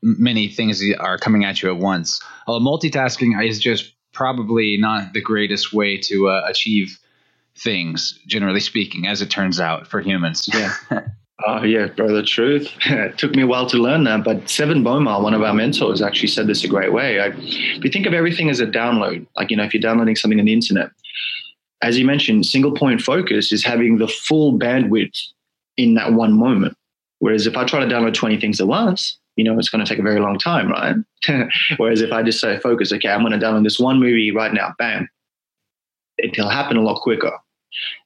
many things are coming at you at once. Uh, multitasking is just probably not the greatest way to uh, achieve things, generally speaking, as it turns out for humans. Yeah. Oh yeah, bro, the truth. it took me a while to learn that, but Sevan Bomar, one of our mentors, actually said this a great way. I, if you think of everything as a download, like you know, if you're downloading something on the internet, as you mentioned, single point focus is having the full bandwidth in that one moment. Whereas if I try to download 20 things at once, you know, it's going to take a very long time, right? Whereas if I just say focus, okay, I'm going to download this one movie right now, bam, it'll happen a lot quicker.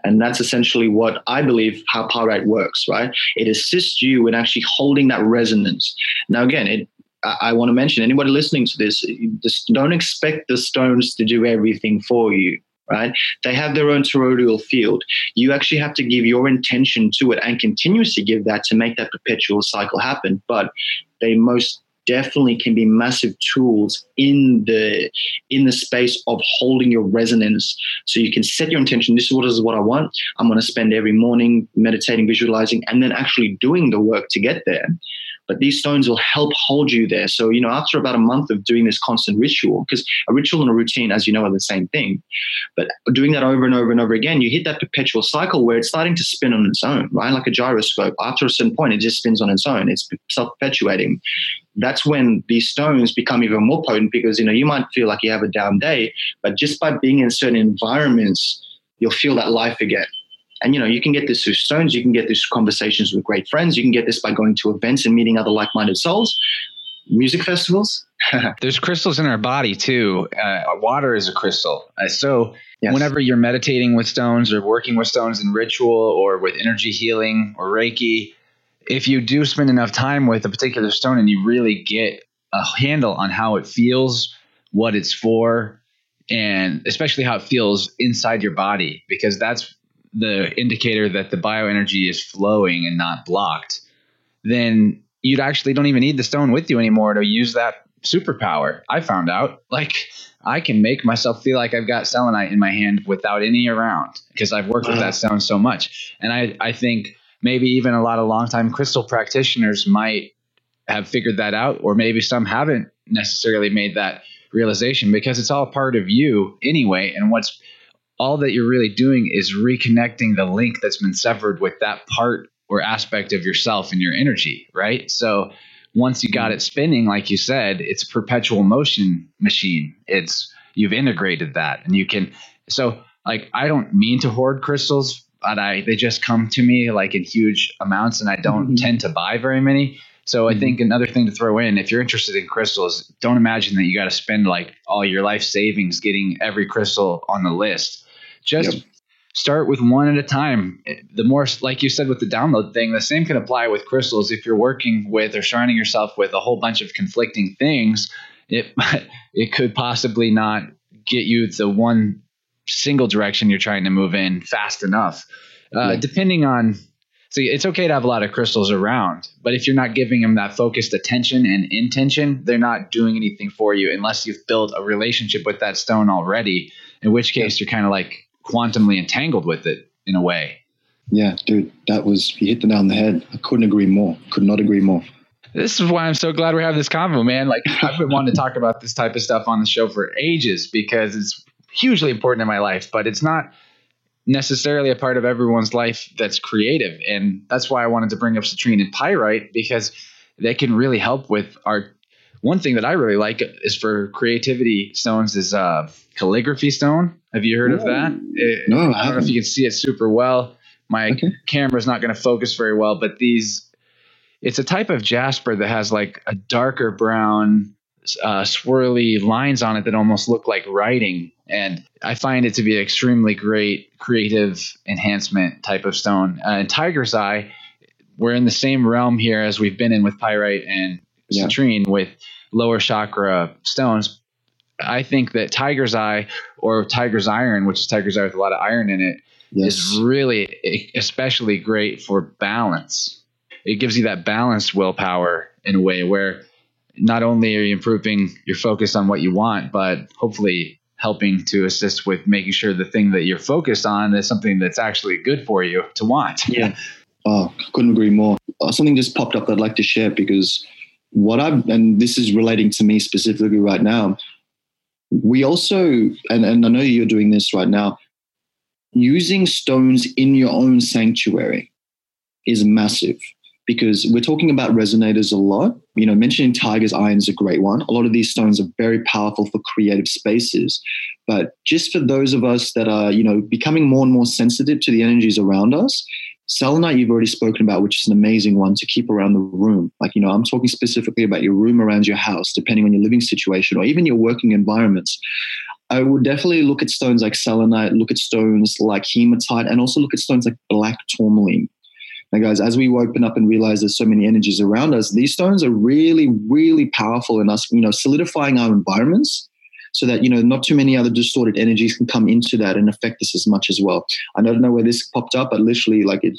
And that's essentially what I believe how Pyrite works, right? It assists you in actually holding that resonance. Now, again, it, I want to mention anybody listening to this, just don't expect the stones to do everything for you, right? They have their own toroidal field. You actually have to give your intention to it and continuously give that to make that perpetual cycle happen. But they most definitely can be massive tools in the in the space of holding your resonance. So you can set your intention this is what is what i want i'm going to spend every morning meditating visualizing and then actually doing the work to get there but these stones will help hold you there. So, you know, after about a month of doing this constant ritual, because a ritual and a routine, as you know, are the same thing, but doing that over and over and over again, you hit that perpetual cycle where it's starting to spin on its own, right? Like a gyroscope. After a certain point, it just spins on its own. It's self perpetuating. That's when these stones become even more potent because, you know, you might feel like you have a down day, but just by being in certain environments, you'll feel that life again. And you know, you can get this through stones, you can get this conversations with great friends, you can get this by going to events and meeting other like-minded souls, music festivals. There's crystals in our body too. Uh, water is a crystal. Uh, so yes. whenever you're meditating with stones or working with stones in ritual or with energy healing or Reiki, if you do spend enough time with a particular stone and you really get a handle on how it feels, what it's for, and especially how it feels inside your body, because that's the indicator that the bioenergy is flowing and not blocked, then you'd actually don't even need the stone with you anymore to use that superpower. I found out like I can make myself feel like I've got selenite in my hand without any around because I've worked with that stone so much. And I, I think maybe even a lot of longtime crystal practitioners might have figured that out, or maybe some haven't necessarily made that realization because it's all part of you anyway. And what's all that you're really doing is reconnecting the link that's been severed with that part or aspect of yourself and your energy, right? So once you got it spinning, like you said, it's a perpetual motion machine. It's you've integrated that and you can so like I don't mean to hoard crystals, but I they just come to me like in huge amounts and I don't mm-hmm. tend to buy very many. So I mm-hmm. think another thing to throw in, if you're interested in crystals, don't imagine that you got to spend like all your life savings getting every crystal on the list. Just yep. start with one at a time. The more, like you said with the download thing, the same can apply with crystals. If you're working with or surrounding yourself with a whole bunch of conflicting things, it it could possibly not get you the one single direction you're trying to move in fast enough. Uh, Depending on so it's okay to have a lot of crystals around, but if you're not giving them that focused attention and intention, they're not doing anything for you unless you've built a relationship with that stone already. In which case, you're kind of like quantumly entangled with it in a way. Yeah, dude, that was you hit the nail on the head. I couldn't agree more. Could not agree more. This is why I'm so glad we have this convo, man. Like I've been wanting to talk about this type of stuff on the show for ages because it's hugely important in my life, but it's not necessarily a part of everyone's life that's creative. And that's why I wanted to bring up citrine and pyrite because they can really help with our one thing that I really like is for creativity stones is uh, calligraphy stone. Have you heard of that? It, no, I, I don't know if you can see it super well. My okay. camera's not going to focus very well, but these it's a type of jasper that has like a darker brown uh, swirly lines on it that almost look like writing and I find it to be an extremely great creative enhancement type of stone. Uh, and Tiger's Eye, we're in the same realm here as we've been in with pyrite and yeah. citrine with lower chakra stones. I think that Tiger's Eye or Tiger's Iron, which is Tiger's Eye with a lot of iron in it, yes. is really especially great for balance. It gives you that balanced willpower in a way where not only are you improving your focus on what you want, but hopefully helping to assist with making sure the thing that you're focused on is something that's actually good for you to want. Yeah. Oh, couldn't agree more. Uh, something just popped up that I'd like to share because what I've, and this is relating to me specifically right now, we also, and, and I know you're doing this right now, using stones in your own sanctuary is massive because we're talking about resonators a lot. You know, mentioning Tiger's Iron is a great one. A lot of these stones are very powerful for creative spaces. But just for those of us that are, you know, becoming more and more sensitive to the energies around us, selenite you've already spoken about, which is an amazing one to keep around the room. Like, you know, I'm talking specifically about your room around your house, depending on your living situation or even your working environments. I would definitely look at stones like selenite, look at stones like hematite, and also look at stones like black tourmaline. Now, guys, as we open up and realize there's so many energies around us, these stones are really, really powerful in us, you know, solidifying our environments so that, you know, not too many other distorted energies can come into that and affect us as much as well. I don't know where this popped up, but literally, like, it,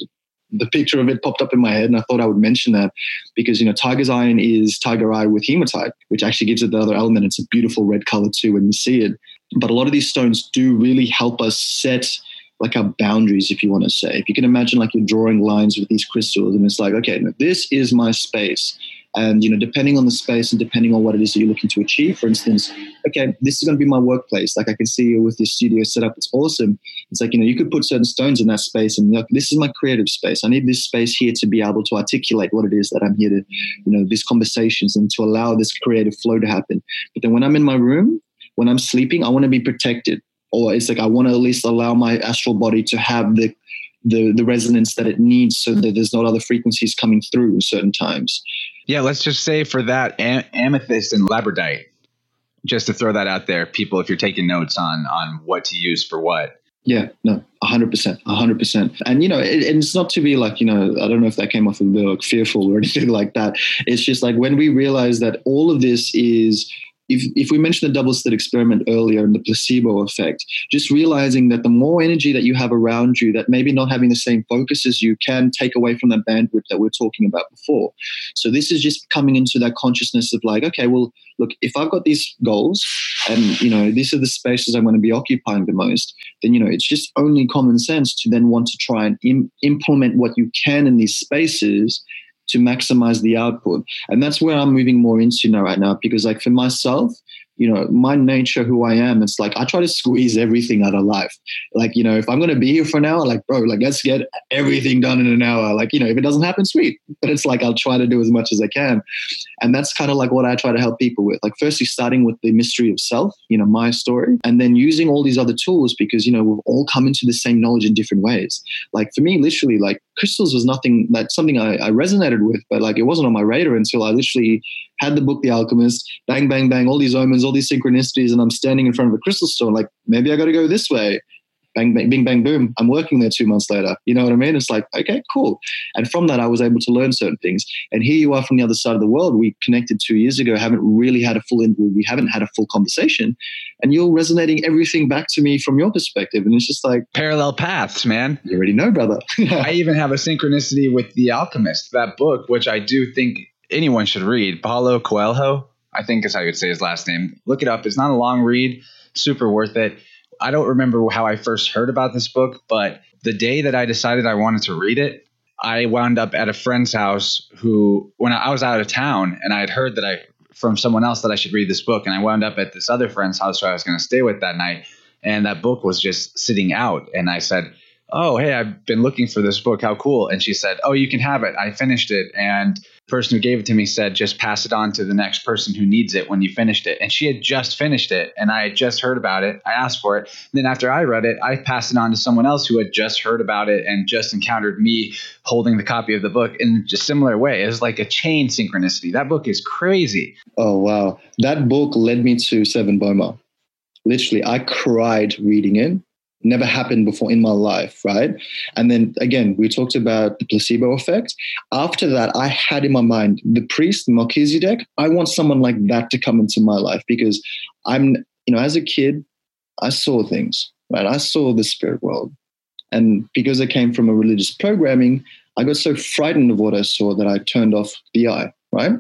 the picture of it popped up in my head, and I thought I would mention that because, you know, Tiger's Iron is Tiger Eye with hematite, which actually gives it the other element. It's a beautiful red color too when you see it. But a lot of these stones do really help us set – like our boundaries, if you want to say. If you can imagine like you're drawing lines with these crystals and it's like, okay, this is my space. And you know, depending on the space and depending on what it is that you're looking to achieve, for instance, okay, this is going to be my workplace. Like I can see you with this studio set up. It's awesome. It's like you know, you could put certain stones in that space, and like this is my creative space. I need this space here to be able to articulate what it is that I'm here to, you know, these conversations and to allow this creative flow to happen. But then when I'm in my room, when I'm sleeping, I want to be protected. Or it's like I want to at least allow my astral body to have the the the resonance that it needs so mm. that there's not other frequencies coming through certain times. Yeah, let's just say for that am- amethyst and labradorite, just to throw that out there, people, if you're taking notes on on what to use for what. Yeah, no, hundred percent, hundred percent. And you know, it, it's not to be like you know, I don't know if that came off of the like fearful or anything like that. It's just like when we realize that all of this is if, if we mentioned the double slit experiment earlier and the placebo effect, just realizing that the more energy that you have around you, that maybe not having the same focus as you can take away from that bandwidth that we are talking about before. So this is just coming into that consciousness of like, okay, well, look, if I've got these goals and you know these are the spaces I'm going to be occupying the most, then you know it's just only common sense to then want to try and Im- implement what you can in these spaces to maximize the output. And that's where I'm moving more into now right now because like for myself, you know, my nature, who I am, it's like I try to squeeze everything out of life. Like, you know, if I'm going to be here for an hour, like, bro, like, let's get everything done in an hour. Like, you know, if it doesn't happen, sweet. But it's like I'll try to do as much as I can. And that's kind of like what I try to help people with. Like, firstly, starting with the mystery of self, you know, my story, and then using all these other tools because, you know, we've all come into the same knowledge in different ways. Like, for me, literally, like, crystals was nothing, that's something I, I resonated with, but like, it wasn't on my radar until I literally had the book The Alchemist, bang, bang, bang, all these omens, all these synchronicities, and I'm standing in front of a crystal store, like maybe I got to go this way. Bang, bang, bing, bang, boom. I'm working there two months later. You know what I mean? It's like, okay, cool. And from that, I was able to learn certain things. And here you are from the other side of the world. We connected two years ago, haven't really had a full, we haven't had a full conversation. And you're resonating everything back to me from your perspective. And it's just like parallel paths, man. You already know, brother. I even have a synchronicity with The Alchemist, that book, which I do think anyone should read. Paulo Coelho, I think is how you'd say his last name. Look it up. It's not a long read, super worth it. I don't remember how I first heard about this book, but the day that I decided I wanted to read it, I wound up at a friend's house who, when I was out of town and I had heard that I, from someone else that I should read this book, and I wound up at this other friend's house who I was going to stay with that night. And that book was just sitting out. And I said, oh, hey, I've been looking for this book. How cool. And she said, oh, you can have it. I finished it. And the person who gave it to me said, just pass it on to the next person who needs it when you finished it. And she had just finished it. And I had just heard about it. I asked for it. And then after I read it, I passed it on to someone else who had just heard about it and just encountered me holding the copy of the book in a similar way. It was like a chain synchronicity. That book is crazy. Oh, wow. That book led me to Sevan Bomar. Literally, I cried reading it never happened before in my life, right? And then again, we talked about the placebo effect. After that, I had in my mind the priest, Melchizedek. I want someone like that to come into my life because I'm, you know, as a kid, I saw things, right? I saw the spirit world. And because I came from a religious programming, I got so frightened of what I saw that I turned off the eye right?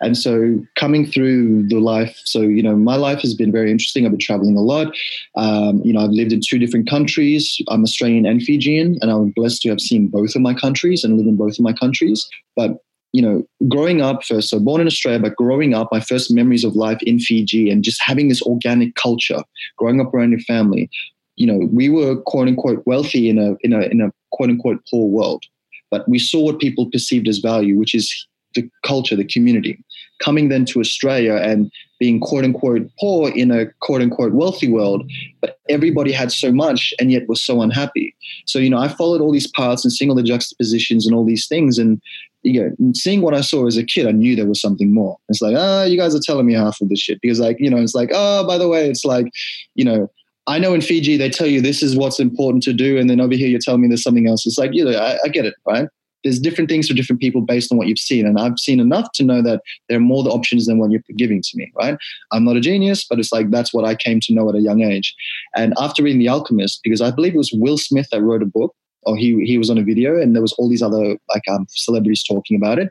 And so coming through the life, so you know, my life has been very interesting. I've been traveling a lot. Um, you know, I've lived in two different countries. I'm Australian and Fijian, and I'm blessed to have seen both of my countries and live in both of my countries. But you know, growing up first, so born in Australia, but growing up, my first memories of life in Fiji and just having this organic culture, growing up around your family, you know, we were quote unquote wealthy in a in a in a quote unquote poor world. But we saw what people perceived as value, which is the culture, the community. Coming then to Australia and being quote unquote poor in a quote unquote wealthy world, but everybody had so much and yet was so unhappy. So, you know, I followed all these paths and seeing all the juxtapositions and all these things. And, you know, seeing what I saw as a kid, I knew there was something more. It's like, ah, oh, you guys are telling me half of this shit. Because, like, you know, it's like, oh, by the way, it's like, you know, I know in Fiji they tell you this is what's important to do, and then over here you're telling me there's something else. It's like, you know, I, I get it, right? There's different things for different people based on what you've seen. And I've seen enough to know that there are more the options than what you're giving to me, right? I'm not a genius, but it's like that's what I came to know at a young age. And after reading The Alchemist, because I believe it was Will Smith that wrote a book, or he he was on a video, and there was all these other like um, celebrities talking about it.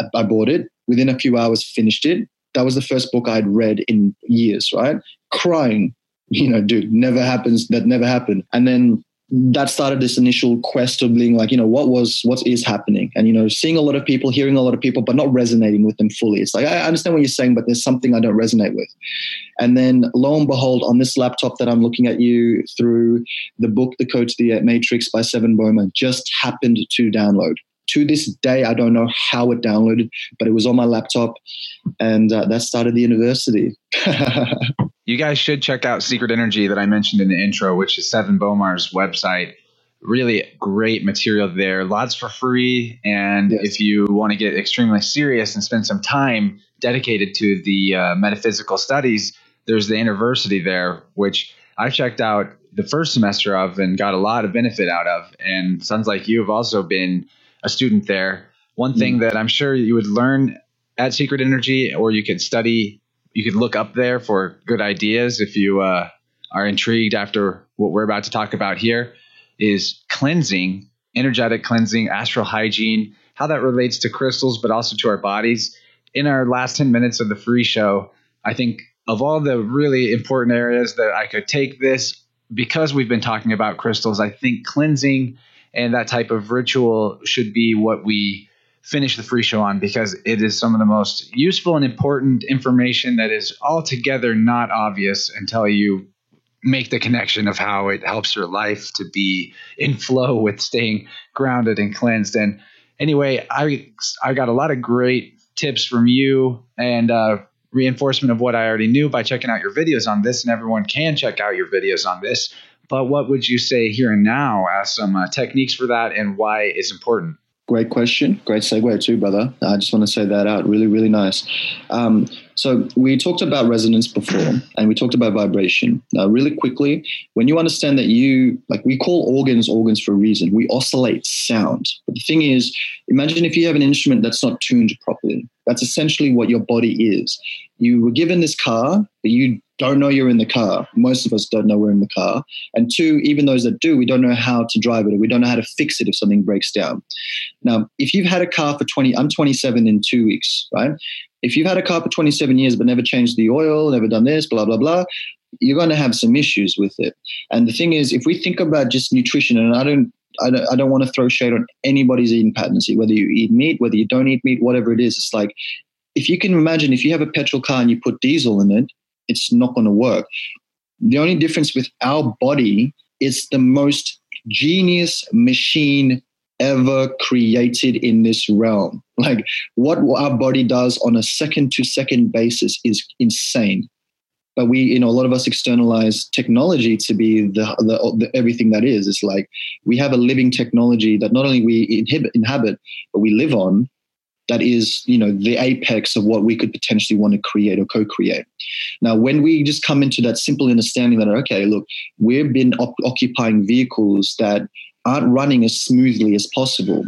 I, I bought it within a few hours, finished it. That was the first book I'd read in years, right? Crying, you know, dude, never happens. That never happened. And then that started this initial quest of being like, you know, what was, what is happening? And, you know, seeing a lot of people, hearing a lot of people, but not resonating with them fully. It's like, I understand what you're saying, but there's something I don't resonate with. And then lo and behold, on this laptop that I'm looking at you through the book, The Code to the Matrix by Sevan Bomar, just happened to download. To this day, I don't know how it downloaded, but it was on my laptop. And uh, that started the university. you guys should check out Secret Energy that I mentioned in the intro, which is Sevan Bomar's website. Really great material there, lots for free. And yes. if you want to get extremely serious and spend some time dedicated to the uh, metaphysical studies, there's the university there, which I checked out the first semester of and got a lot of benefit out of. And sounds like you have also been a student there. One thing mm. that I'm sure you would learn at Secret Energy, or you could study you could look up there for good ideas if you uh, are intrigued after what we're about to talk about here is cleansing energetic cleansing astral hygiene how that relates to crystals but also to our bodies in our last 10 minutes of the free show i think of all the really important areas that i could take this because we've been talking about crystals i think cleansing and that type of ritual should be what we finish the free show on because it is some of the most useful and important information that is altogether not obvious until you make the connection of how it helps your life to be in flow with staying grounded and cleansed. And anyway, I I got a lot of great tips from you and uh, reinforcement of what I already knew by checking out your videos on this, and everyone can check out your videos on this. But what would you say here and now as some uh, techniques for that and why it's important? Great question. Great segue too, brother. I just want to say that out. Really, really nice. Um, so we talked about resonance before, and we talked about vibration. Now, really quickly, when you understand that you like, we call organs organs for a reason. We oscillate sound. But the thing is, imagine if you have an instrument that's not tuned properly. That's essentially what your body is. You were given this car, but you don't know you're in the car. Most of us don't know we're in the car. And two, even those that do, we don't know how to drive it or we don't know how to fix it if something breaks down. Now, if you've had a car for 20, I'm 27 in two weeks, right? If you've had a car for 27 years but never changed the oil, never done this, blah, blah, blah, you're going to have some issues with it. And the thing is, if we think about just nutrition, and I don't, I don't, I don't want to throw shade on anybody's eating patterns, whether you eat meat, whether you don't eat meat, whatever it is. It's like if you can imagine if you have a petrol car and you put diesel in it, it's not going to work. The only difference with our body is the most genius machine ever created in this realm. Like what our body does on a second to second basis is insane. But we, you know, a lot of us externalize technology to be the, the, the everything that is. It's like we have a living technology that not only we inhibit, inhabit, but we live on, that is you know the apex of what we could potentially want to create or co-create now when we just come into that simple understanding that okay look we've been op- occupying vehicles that aren't running as smoothly as possible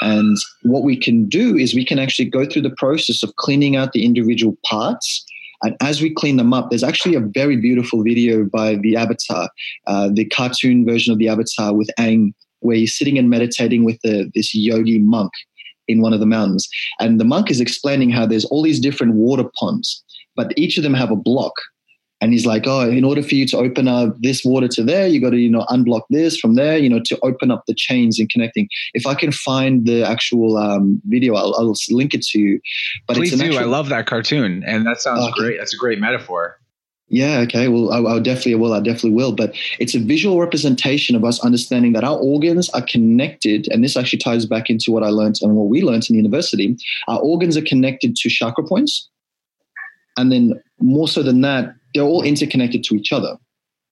and what we can do is we can actually go through the process of cleaning out the individual parts and as we clean them up, there's actually a very beautiful video by the Avatar, uh, the cartoon version of the Avatar with Aang, where he's sitting and meditating with the, this yogi monk in one of the mountains. And the monk is explaining how there's all these different water ponds, but each of them have a block. And he's like, oh, in order for you to open up this water to there, you got to, you know, unblock this from there, you know, to open up the chains and connecting. If I can find the actual um, video, I'll, I'll, link it to you. But please do. Actual- I love that cartoon, and that sounds okay. great. That's a great metaphor. Yeah, okay. Well, I, I definitely will. I definitely will. But it's a visual representation of us understanding that our organs are connected, and this actually ties back into what I learned and what we learned in university. Our organs are connected to chakra points, and then more so than that, they're all interconnected to each other.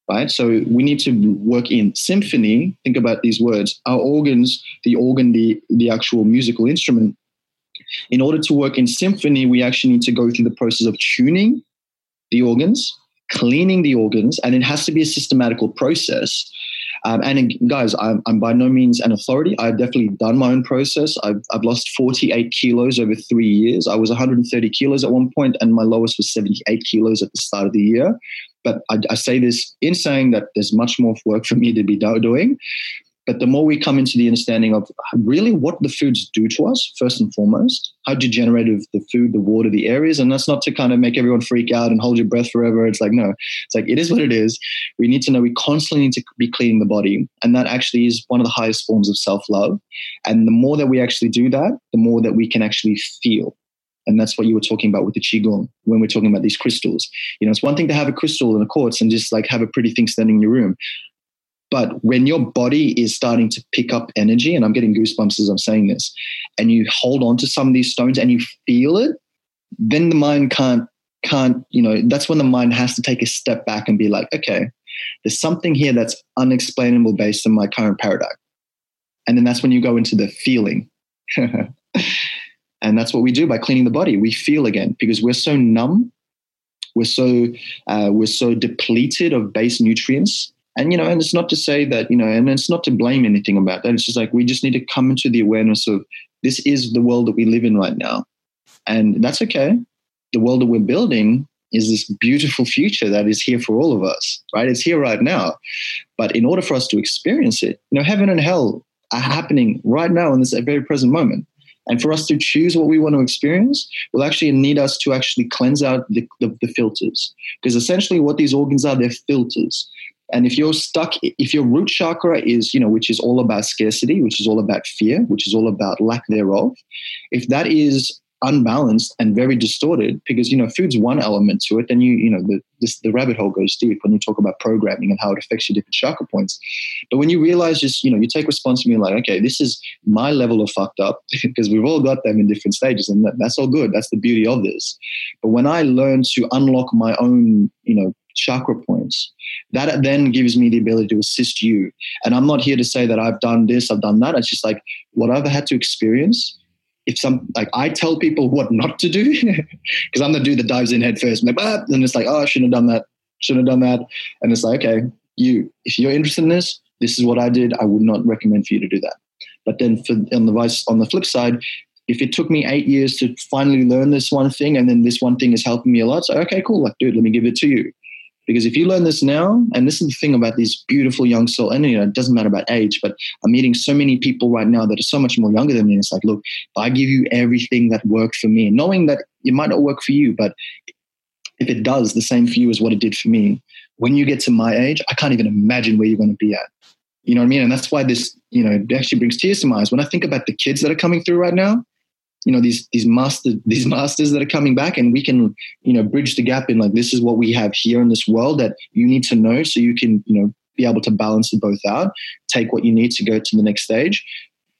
Right. So we need to work in symphony. Think about these words. Our organs, the organ, the the actual musical instrument. In order to work in symphony, we actually need to go through the process of tuning the organs cleaning the organs, and it has to be a systematical process. Um, and guys, I'm, I'm, by no means an authority. I've definitely done my own process. I've, I've lost 48 kilos over three years. I was 130 kilos at one point, and my lowest was 78 kilos at the start of the year. But I, I say this in saying that there's much more work for me to be doing. But the more we come into the understanding of really what the foods do to us, first and foremost, how degenerative the food, the water, the air is. And that's not to kind of make everyone freak out and hold your breath forever. It's like, no, it's like, it is what it is. We need to know we constantly need to be cleaning the body. And that actually is one of the highest forms of self love. And the more that we actually do that, the more that we can actually feel. And that's what you were talking about with the Qigong when we're talking about these crystals. You know, it's one thing to have a crystal and a quartz and just like have a pretty thing standing in your room. But when your body is starting to pick up energy, and I'm getting goosebumps as I'm saying this, and you hold on to some of these stones and you feel it, then the mind can't can't you know that's when the mind has to take a step back and be like okay there's something here that's unexplainable based on my current paradigm. And then that's when you go into the feeling. And that's what we do by cleaning the body. We feel again because we're so numb. We're so uh, we're so depleted of base nutrients and you know and it's not to say that you know and it's not to blame anything about that. It's just like we just need to come into the awareness of this is the world that we live in right now. And that's okay. The world that we're building is this beautiful future that is here for all of us right? It's here right now. But in order for us to experience it you know heaven and hell are happening right now in this very present moment. And for us to choose what we want to experience will actually need us to actually cleanse out the, the, the filters. Because essentially what these organs are they're filters and if you're stuck, if your root chakra is, you know, which is all about scarcity, which is all about fear, which is all about lack thereof, if that is unbalanced and very distorted because you know food's one element to it then you you know the this, the rabbit hole goes deep when you talk about programming and how it affects your different chakra points. But when you realize just you know you take responsibility like okay this is my level of fucked up because we've all got them in different stages and that, that's all good. That's the beauty of this. But when i learn to unlock my own you know chakra points. That then gives me the ability to assist you. And I'm not here to say that I've done this, I've done that. It's just like what I've had to experience. If some like I tell people what not to do, because I'm the dude that dives in head first, and, like, ah, and it's like, oh, I shouldn't have done that, shouldn't have done that. And it's like, okay, you, if you're interested in this, this is what I did. I would not recommend for you to do that. But then for on the vice on the flip side, if it took me eight years to finally learn this one thing and then this one thing is helping me a lot, so okay, cool, like dude, let me give it to you. Because if you learn this now, and this is the thing about these beautiful young soul, and you know, it doesn't matter about age, but I'm meeting so many people right now that are so much more younger than me. And it's like, look, I give you everything that worked for me, knowing that it might not work for you, but if it does the same for you as what it did for me, when you get to my age, I can't even imagine where you're going to be at. You know what I mean? And that's why this, you know, actually brings tears to my eyes. When I think about the kids that are coming through right now, you know these these master these masters that are coming back and we can you know bridge the gap in like this is what we have here in this world that you need to know so you can you know be able to balance it both out take what you need to go to the next stage.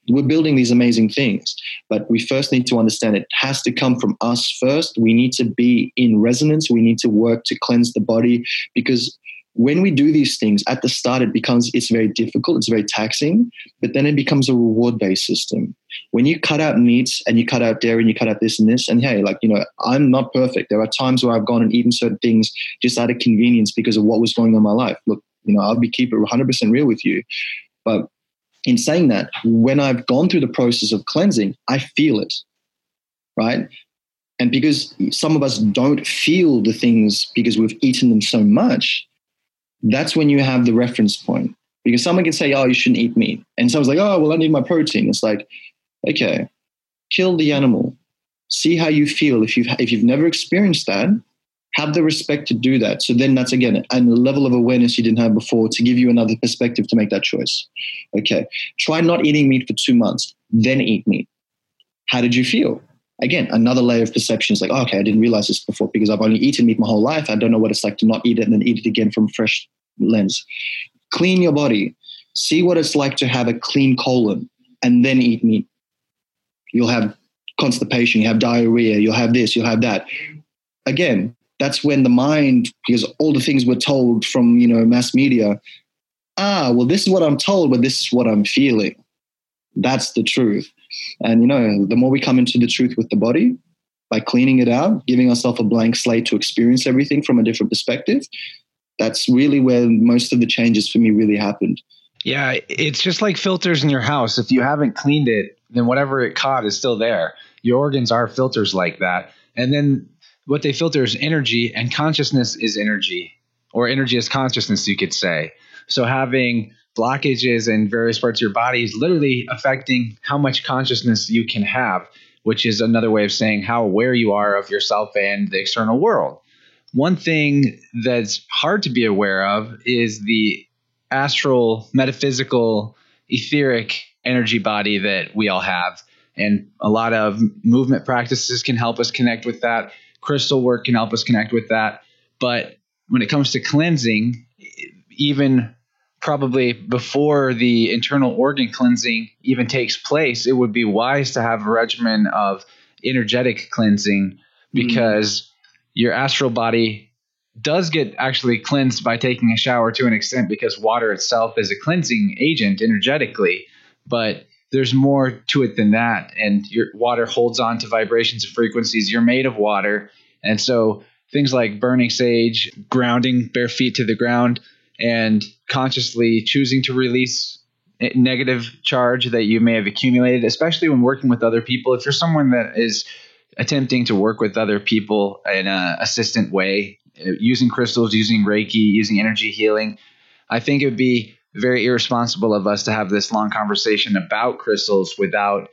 We're building these amazing things but we first need to understand it has to come from us first. We need to be in resonance. We need to work to cleanse the body because when we do these things at the start it becomes it's very difficult it's very taxing but then it becomes a reward based system. When you cut out meats and you cut out dairy and you cut out this and this and hey like you know i'm not perfect. There are times where i've gone and eaten certain things just out of convenience because of what was going on in my life. Look you know i'll be keep it 100% real with you. But in saying that when i've gone through the process of cleansing i feel it right? And because some of us don't feel the things because we've eaten them so much that's when you have the reference point. Because someone can say, oh, you shouldn't eat meat. And someone's like, oh, well, I need my protein. It's like, okay, kill the animal. See how you feel. If you've, if you've never experienced that, have the respect to do that. So then that's again a level of awareness you didn't have before to give you another perspective to make that choice. Okay. Try not eating meat for two months, then eat meat. How did you feel? Again, another layer of perception is like, oh, okay, I didn't realize this before because I've only eaten meat my whole life. I don't know what it's like to not eat it and then eat it again from fresh lens. Clean your body. See what it's like to have a clean colon and then eat meat. You'll have constipation, you have diarrhea, you'll have this, you'll have that. Again, that's when the mind, because all the things we're told from, you know, mass media, ah, well, this is what I'm told, but this is what I'm feeling. That's the truth. And, you know, the more we come into the truth with the body, by cleaning it out, giving ourselves a blank slate to experience everything from a different perspective, that's really where most of the changes for me really happened. Yeah, it's just like filters in your house. If you haven't cleaned it, then whatever it caught is still there. Your organs are filters like that. And then what they filter is energy, and consciousness is energy, or energy is consciousness, you could say. So having blockages in various parts of your body is literally affecting how much consciousness you can have, which is another way of saying how aware you are of yourself and the external world. One thing that's hard to be aware of is the astral, metaphysical, etheric energy body that we all have. And a lot of movement practices can help us connect with that. Crystal work can help us connect with that. But when it comes to cleansing, even probably before the internal organ cleansing even takes place, it would be wise to have a regimen of energetic cleansing mm-hmm. because mm. your astral body does get actually cleansed by taking a shower to an extent because water itself is a cleansing agent energetically, but there's more to it than that. And your water holds on to vibrations and frequencies. You're made of water. And so things like burning sage, grounding bare feet to the ground, and consciously choosing to release negative charge that you may have accumulated, especially when working with other people. If you're someone that is attempting to work with other people in an assistant way, using crystals, using Reiki, using energy healing, I think it would be very irresponsible of us to have this long conversation about crystals without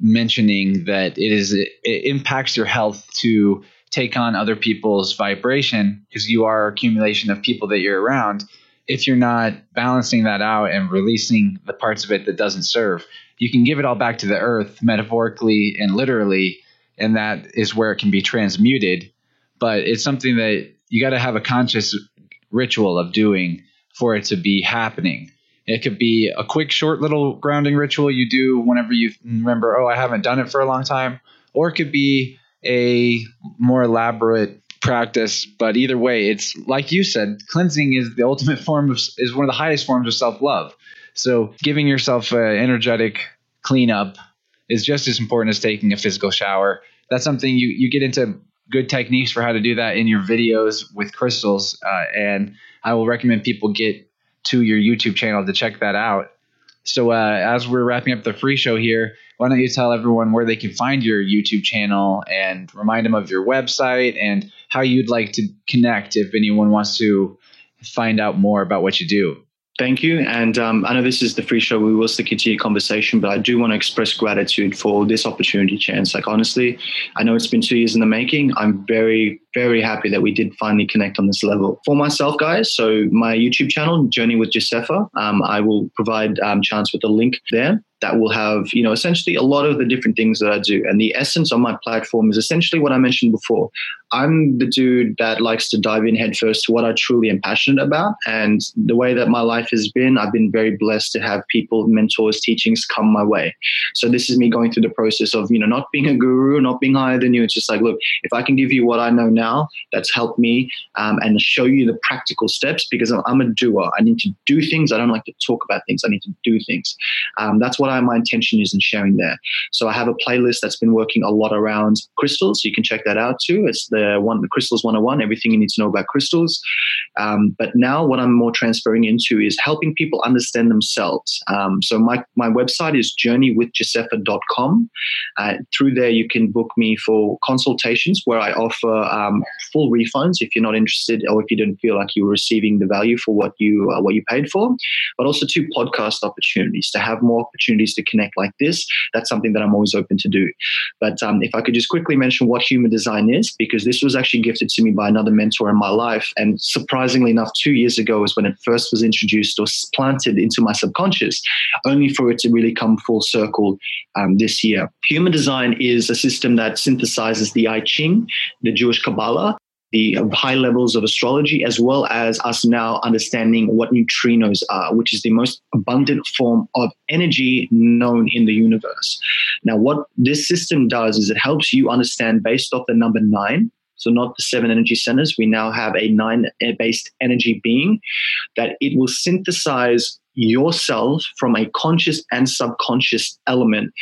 mentioning that it is it impacts your health to take on other people's vibration because you are accumulation of people that you're around if you're not balancing that out and releasing the parts of it that doesn't serve you can give it all back to the earth metaphorically and literally and that is where it can be transmuted but it's something that you got to have a conscious ritual of doing for it to be happening. It could be a quick, short little grounding ritual you do whenever you remember, oh, I haven't done it for a long time. Or it could be a more elaborate practice. But either way, it's like you said, cleansing is the ultimate form of, is one of the highest forms of self love. So giving yourself an energetic cleanup is just as important as taking a physical shower. That's something you, you get into good techniques for how to do that in your videos with crystals. Uh, and I will recommend people get to your YouTube channel to check that out. So, uh, as we're wrapping up the free show here, why don't you tell everyone where they can find your YouTube channel and remind them of your website and how you'd like to connect if anyone wants to find out more about what you do? Thank you. And um, I know this is the free show. We will still continue conversation, but I do want to express gratitude for this opportunity, Chance. Like, honestly, I know it's been two years in the making. I'm very, very happy that we did finally connect on this level. For myself, guys, so my YouTube channel, Journey with Josefa, um, I will provide um, Chance with a link there that will have, you know, essentially a lot of the different things that I do. And the essence on my platform is essentially what I mentioned before. I'm the dude that likes to dive in headfirst to what I truly am passionate about. And the way that my life has been, I've been very blessed to have people, mentors, teachings come my way. So this is me going through the process of, you know, not being a guru, not being higher than you. It's just like, look, if I can give you what I know now, that's helped me um, and show you the practical steps because I'm a doer. I need to do things. I don't like to talk about things. I need to do things. Um, that's what I, my intention is in sharing there. So I have a playlist that's been working a lot around crystals. You can check that out too. It's the one the crystals 101 everything you need to know about crystals um, but now what i'm more transferring into is helping people understand themselves um, so my, my website is journeywithjosefa.com uh, through there you can book me for consultations where i offer um, full refunds if you're not interested or if you didn't feel like you were receiving the value for what you uh, what you paid for but also two podcast opportunities to have more opportunities to connect like this that's something that i'm always open to do but um, if i could just quickly mention what human design is because this was actually gifted to me by another mentor in my life. And surprisingly enough, two years ago was when it first was introduced or planted into my subconscious, only for it to really come full circle um, this year. Human design is a system that synthesizes the I Ching, the Jewish Kabbalah, the high levels of astrology, as well as us now understanding what neutrinos are, which is the most abundant form of energy known in the universe. Now, what this system does is it helps you understand based off the number nine, so not the seven energy centers. We now have a nine based energy being that it will synthesize yourself from a conscious and subconscious element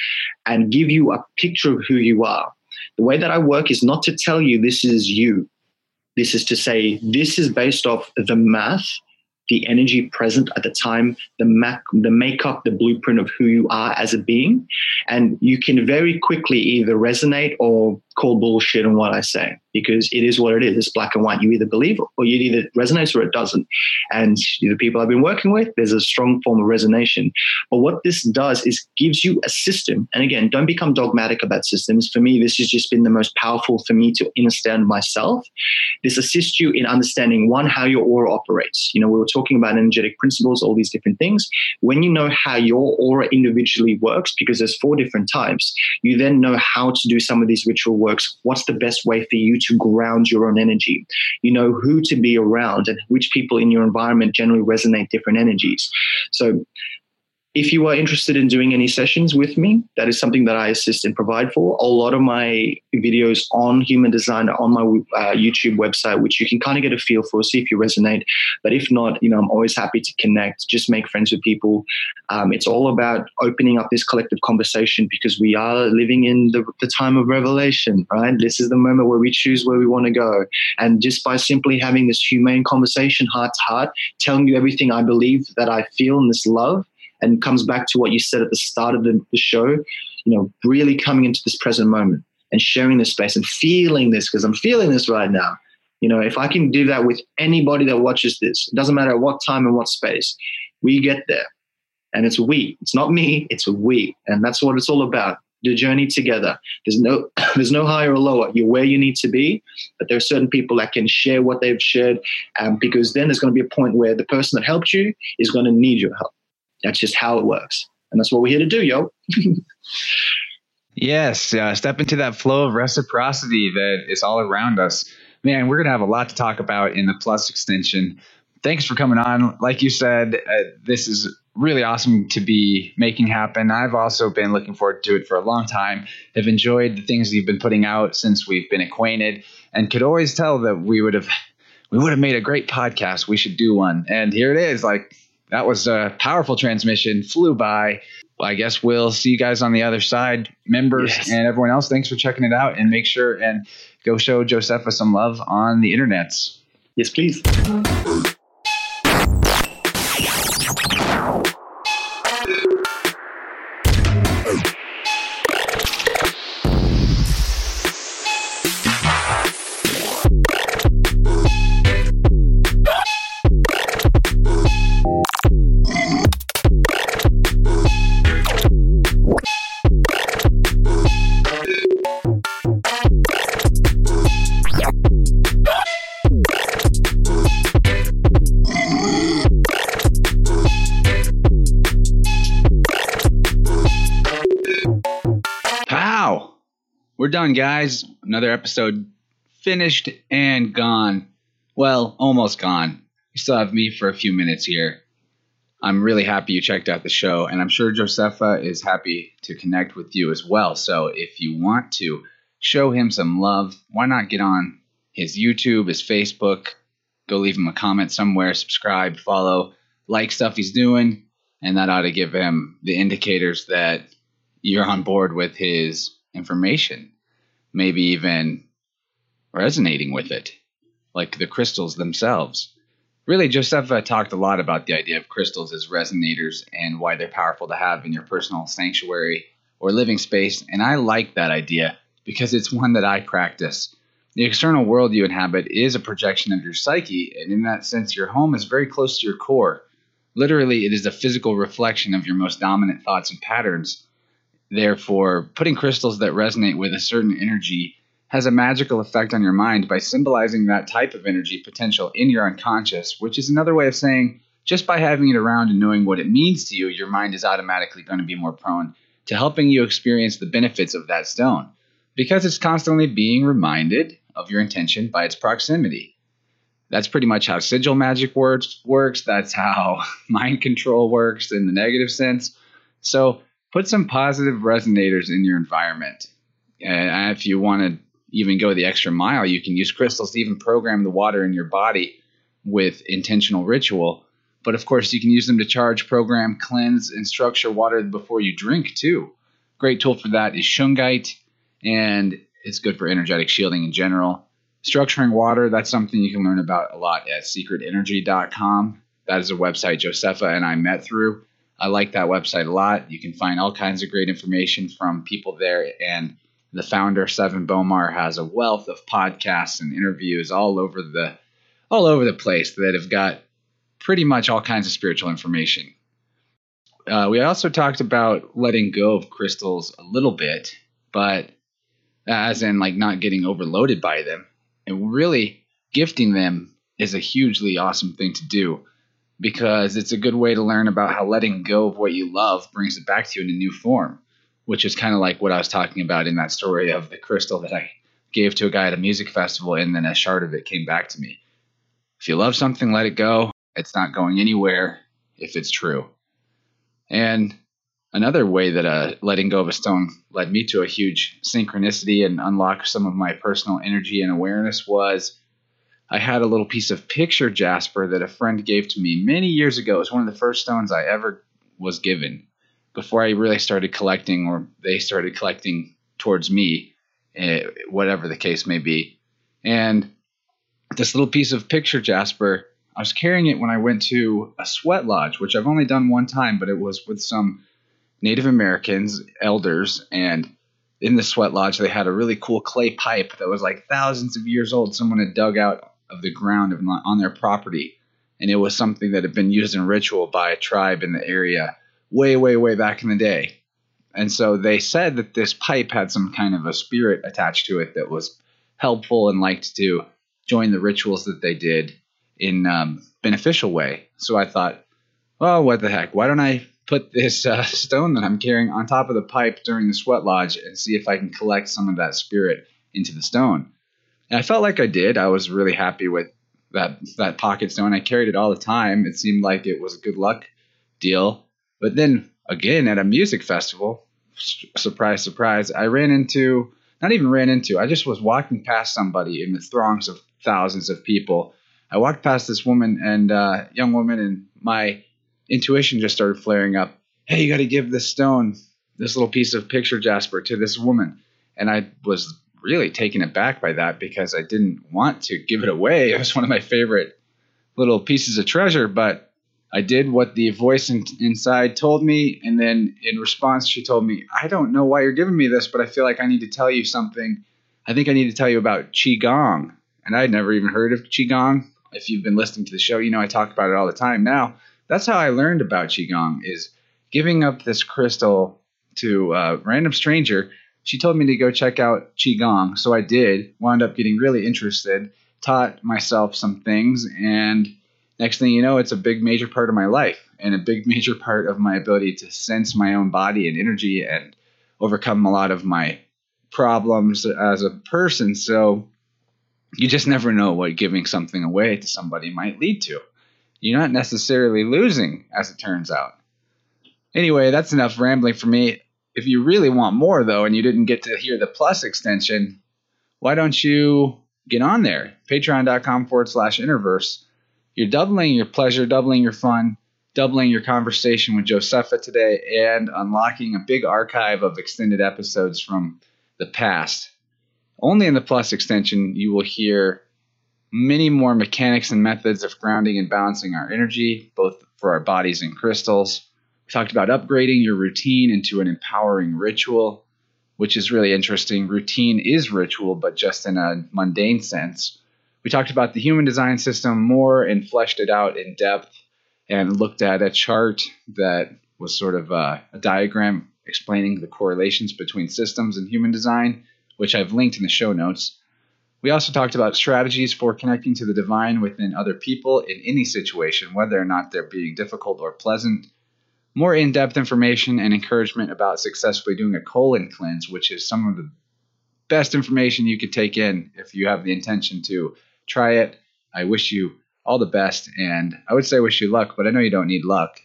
and give you a picture of who you are. The way that I work is not to tell you this is you. This is to say, this is based off the math the energy present at the time, the mac, the makeup, the blueprint of who you are as a being, and you can very quickly either resonate or call bullshit on what I say because it is what it is. It's black and white. You either believe or you either resonates or it doesn't. And the people I've been working with, there's a strong form of resonation. But what this does is gives you a system. And again, don't become dogmatic about systems. For me, this has just been the most powerful for me to understand myself. This assists you in understanding one, how your aura operates. You know, we were talking about energetic principles, all these different things. When you know how your aura individually works, because there's four different types, you then know how to do some of these ritual What's the best way for you to ground your own energy? You know who to be around and which people in your environment generally resonate different energies. So if you are interested in doing any sessions with me, that is something that I assist and provide for. A lot of my videos on human design are on my uh, YouTube website, which you can kind of get a feel for, see if you resonate. But if not, you know, I'm always happy to connect, just make friends with people. Um, it's all about opening up this collective conversation because we are living in the, the time of revelation, right? This is the moment where we choose where we want to go. And just by simply having this humane conversation, heart to heart, telling you everything I believe that I feel in this love, and comes back to what you said at the start of the, the show, you know, really coming into this present moment and sharing this space and feeling this because I'm feeling this right now. You know, if I can do that with anybody that watches this, it doesn't matter what time and what space, we get there. And it's we. It's not me, it's we. And that's what it's all about. The journey together. There's no there's no higher or lower. You're where you need to be, but there are certain people that can share what they've shared, um, because then there's going to be a point where the person that helped you is going to need your help. That's just how it works. And that's what we're here to do, yo. yes, uh, step into that flow of reciprocity that is all around us. Man, we're going to have a lot to talk about in the Plus extension. Thanks for coming on. Like you said, uh, this is really awesome to be making happen. I've also been looking forward to it for a long time. Have enjoyed the things you've been putting out since we've been acquainted, and could always tell that we would have we would have made a great podcast. We should do one, and here it is. Like that was a powerful transmission, flew by. I guess we'll see you guys on the other side, members yes. and everyone else. Thanks for checking it out and make sure and go show Josefa some love on the internets. Yes, please. Done, guys. Another episode finished and gone. Well, almost gone. You still have me for a few minutes here. I'm really happy you checked out the show, and I'm sure Josefa is happy to connect with you as well. So if you want to show him some love, why not get on his YouTube, his Facebook, go leave him a comment somewhere, subscribe, follow, like stuff he's doing, and that ought to give him the indicators that you're on board with his information maybe even resonating with it, like the crystals themselves. Really, Josefa talked a lot about the idea of crystals as resonators and why they're powerful to have in your personal sanctuary or living space. And I like that idea because it's one that I practice. The external world you inhabit is a projection of your psyche, and in that sense, your home is very close to your core. Literally, it is a physical reflection of your most dominant thoughts and patterns. Therefore, putting crystals that resonate with a certain energy has a magical effect on your mind by symbolizing that type of energy potential in your unconscious, which is another way of saying just by having it around and knowing what it means to you, your mind is automatically going to be more prone to helping you experience the benefits of that stone because it's constantly being reminded of your intention by its proximity. That's pretty much how sigil magic works. works. That's how mind control works in the negative sense. So, put some positive resonators in your environment. And if you want to even go the extra mile, you can use crystals to even program the water in your body with intentional ritual. But of course, you can use them to charge, program, cleanse, and structure water before you drink too. Great tool for that is shungite, and it's good for energetic shielding in general. Structuring water, that's something you can learn about a lot at secretenergy.com. That is a website Josefa and I met through. I like that website a lot. You can find all kinds of great information from people there. And The founder, Sevan Bomar, has a wealth of podcasts and interviews all over the all over the place that have got pretty much all kinds of spiritual information. Uh, we also talked about letting go of crystals a little bit, but as in like not getting overloaded by them. And really, gifting them is a hugely awesome thing to do because it's a good way to learn about how letting go of what you love brings it back to you in a new form, which is kind of like what I was talking about in that story of the crystal that I gave to a guy at a music festival, and then a shard of it came back to me. If you love something, let it go. It's not going anywhere if it's true. And another way that uh, letting go of a stone led me to a huge synchronicity and unlock some of my personal energy and awareness was I had a little piece of picture jasper that a friend gave to me many years ago. It was one of the first stones I ever was given before I really started collecting, or they started collecting towards me, eh, whatever the case may be. And this little piece of picture jasper, I was carrying it when I went to a sweat lodge, which I've only done one time, but it was with some Native Americans, elders, and in the sweat lodge they had a really cool clay pipe that was like thousands of years old. Someone had dug out of the ground on their property, and it was something that had been used in ritual by a tribe in the area way, way, way back in the day. And so they said that this pipe had some kind of a spirit attached to it that was helpful and liked to join the rituals that they did in um, beneficial way. So I thought, well, what the heck? Why don't I put this uh, stone that I'm carrying on top of the pipe during the sweat lodge and see if I can collect some of that spirit into the stone. And I felt like I did. I was really happy with that that pocket stone. I carried it all the time. It seemed like it was a good luck deal. But then again at a music festival, surprise, surprise, I ran into not even ran into. I just was walking past somebody in the throngs of thousands of people. I walked past this woman and uh, young woman, and my intuition just started flaring up. Hey, you got to give this stone, this little piece of picture jasper, to this woman. And I was really taken aback by that because I didn't want to give it away. It was one of my favorite little pieces of treasure, but I did what the voice in, inside told me. And then in response, she told me, I don't know why you're giving me this, but I feel like I need to tell you something. I think I need to tell you about Qigong. And I'd never even heard of Qigong. If you've been listening to the show, you know I talk about it all the time now. That's how I learned about Qigong is giving up this crystal to a random stranger she told me to go check out Qigong. So I did, wound up getting really interested, taught myself some things, and next thing you know, it's a big major part of my life and a big major part of my ability to sense my own body and energy and overcome a lot of my problems as a person. So you just never know what giving something away to somebody might lead to. You're not necessarily losing, as it turns out. Anyway, that's enough rambling for me. If you really want more, though, and you didn't get to hear the plus extension, why don't you get on there? Patreon.com forward slash interverse. You're doubling your pleasure, doubling your fun, doubling your conversation with Josefa today, and unlocking a big archive of extended episodes from the past. Only in the plus extension, you will hear many more mechanics and methods of grounding and balancing our energy, both for our bodies and crystals. We talked about upgrading your routine into an empowering ritual, which is really interesting. Routine is ritual, but just in a mundane sense. We talked about the human design system more and fleshed it out in depth and looked at a chart that was sort of a, a diagram explaining the correlations between systems and human design, which I've linked in the show notes. We also talked about strategies for connecting to the divine within other people in any situation, whether or not they're being difficult or pleasant more in depth information and encouragement about successfully doing a colon cleanse, which is some of the best information you could take in if you have the intention to try it. I wish you all the best, and I would say wish you luck, but I know you don't need luck.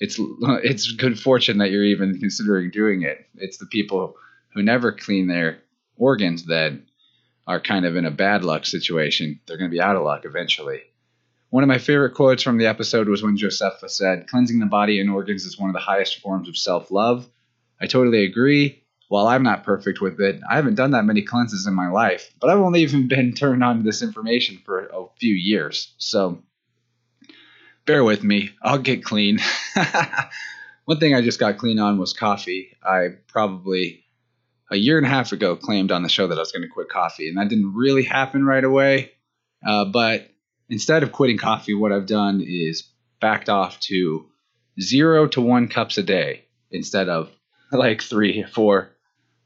It's it's good fortune that you're even considering doing it. It's the people who never clean their organs that are kind of in a bad luck situation. They're going to be out of luck eventually. One of my favorite quotes from the episode was when Josefa said, Cleansing the body and organs is one of the highest forms of self love. I totally agree. While I'm not perfect with it, I haven't done that many cleanses in my life, but I've only even been turned on to this information for a few years. So bear with me. I'll get clean. One thing I just got clean on was coffee. I probably a year and a half ago claimed on the show that I was going to quit coffee, and that didn't really happen right away. Uh, but instead of quitting coffee, what I've done is backed off to zero to one cups a day instead of like three, four,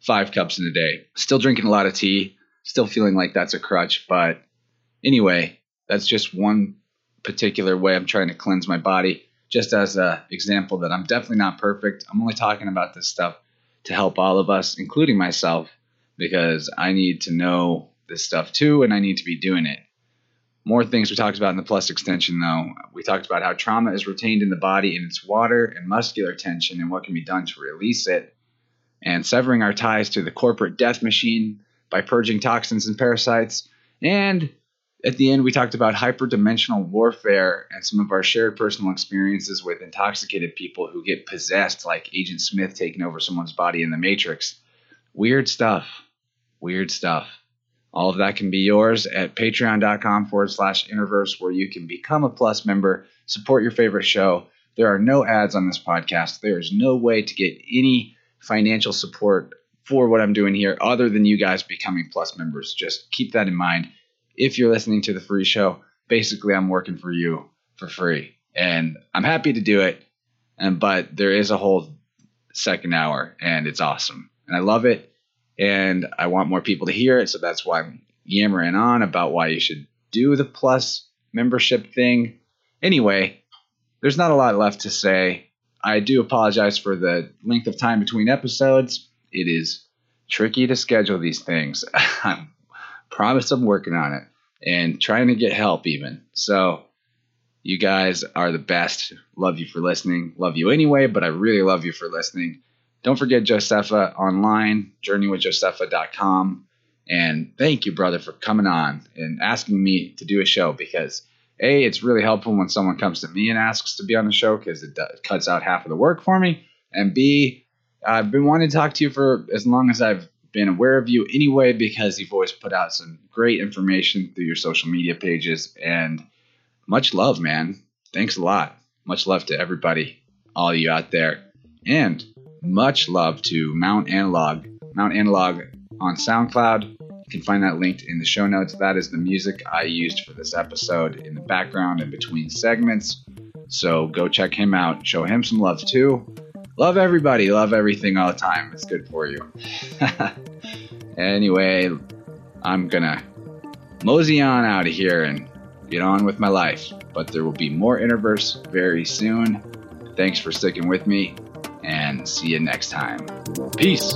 five cups in a day. Still drinking a lot of tea, still feeling like that's a crutch. But anyway, that's just one particular way I'm trying to cleanse my body. Just as an example that I'm definitely not perfect. I'm only talking about this stuff to help all of us, including myself, because I need to know this stuff too and I need to be doing it. More things we talked about in the plus extension, though. We talked about how trauma is retained in the body in its water and muscular tension and what can be done to release it, and severing our ties to the corporate death machine by purging toxins and parasites. And at the end, we talked about hyperdimensional warfare and some of our shared personal experiences with intoxicated people who get possessed, like Agent Smith taking over someone's body in the Matrix. Weird stuff. Weird stuff. All of that can be yours at patreon.com forward slash interverse, where you can become a plus member, support your favorite show. There are no ads on this podcast. There is no way to get any financial support for what I'm doing here other than you guys becoming plus members. Just keep that in mind. If you're listening to the free show, basically I'm working for you for free. And I'm happy to do it. And but there is a whole second hour and it's awesome. And I love it and I want more people to hear it. So that's why I'm yammering on about why you should do the plus membership thing. Anyway, there's not a lot left to say. I do apologize for the length of time between episodes. It is tricky to schedule these things. I promise I'm working on it and trying to get help even. So you guys are the best. Love you for listening. Love you anyway, but I really love you for listening. Don't forget Josefa online, journeywithjosefa.com. And thank you, brother, for coming on and asking me to do a show because A, it's really helpful when someone comes to me and asks to be on the show because it, it cuts out half of the work for me. And B, I've been wanting to talk to you for as long as I've been aware of you anyway because you've always put out some great information through your social media pages. And much love, man. Thanks a lot. Much love to everybody, all you out there. And much love to Mount Analog. Mount Analog on SoundCloud. You can find that linked in the show notes. That is the music I used for this episode in the background and between segments. So go check him out. Show him some love too. Love everybody. Love everything all the time. It's good for you. anyway, I'm gonna mosey on out of here and get on with my life. But there will be more Interverse very soon. Thanks for sticking with me and see you next time. Peace.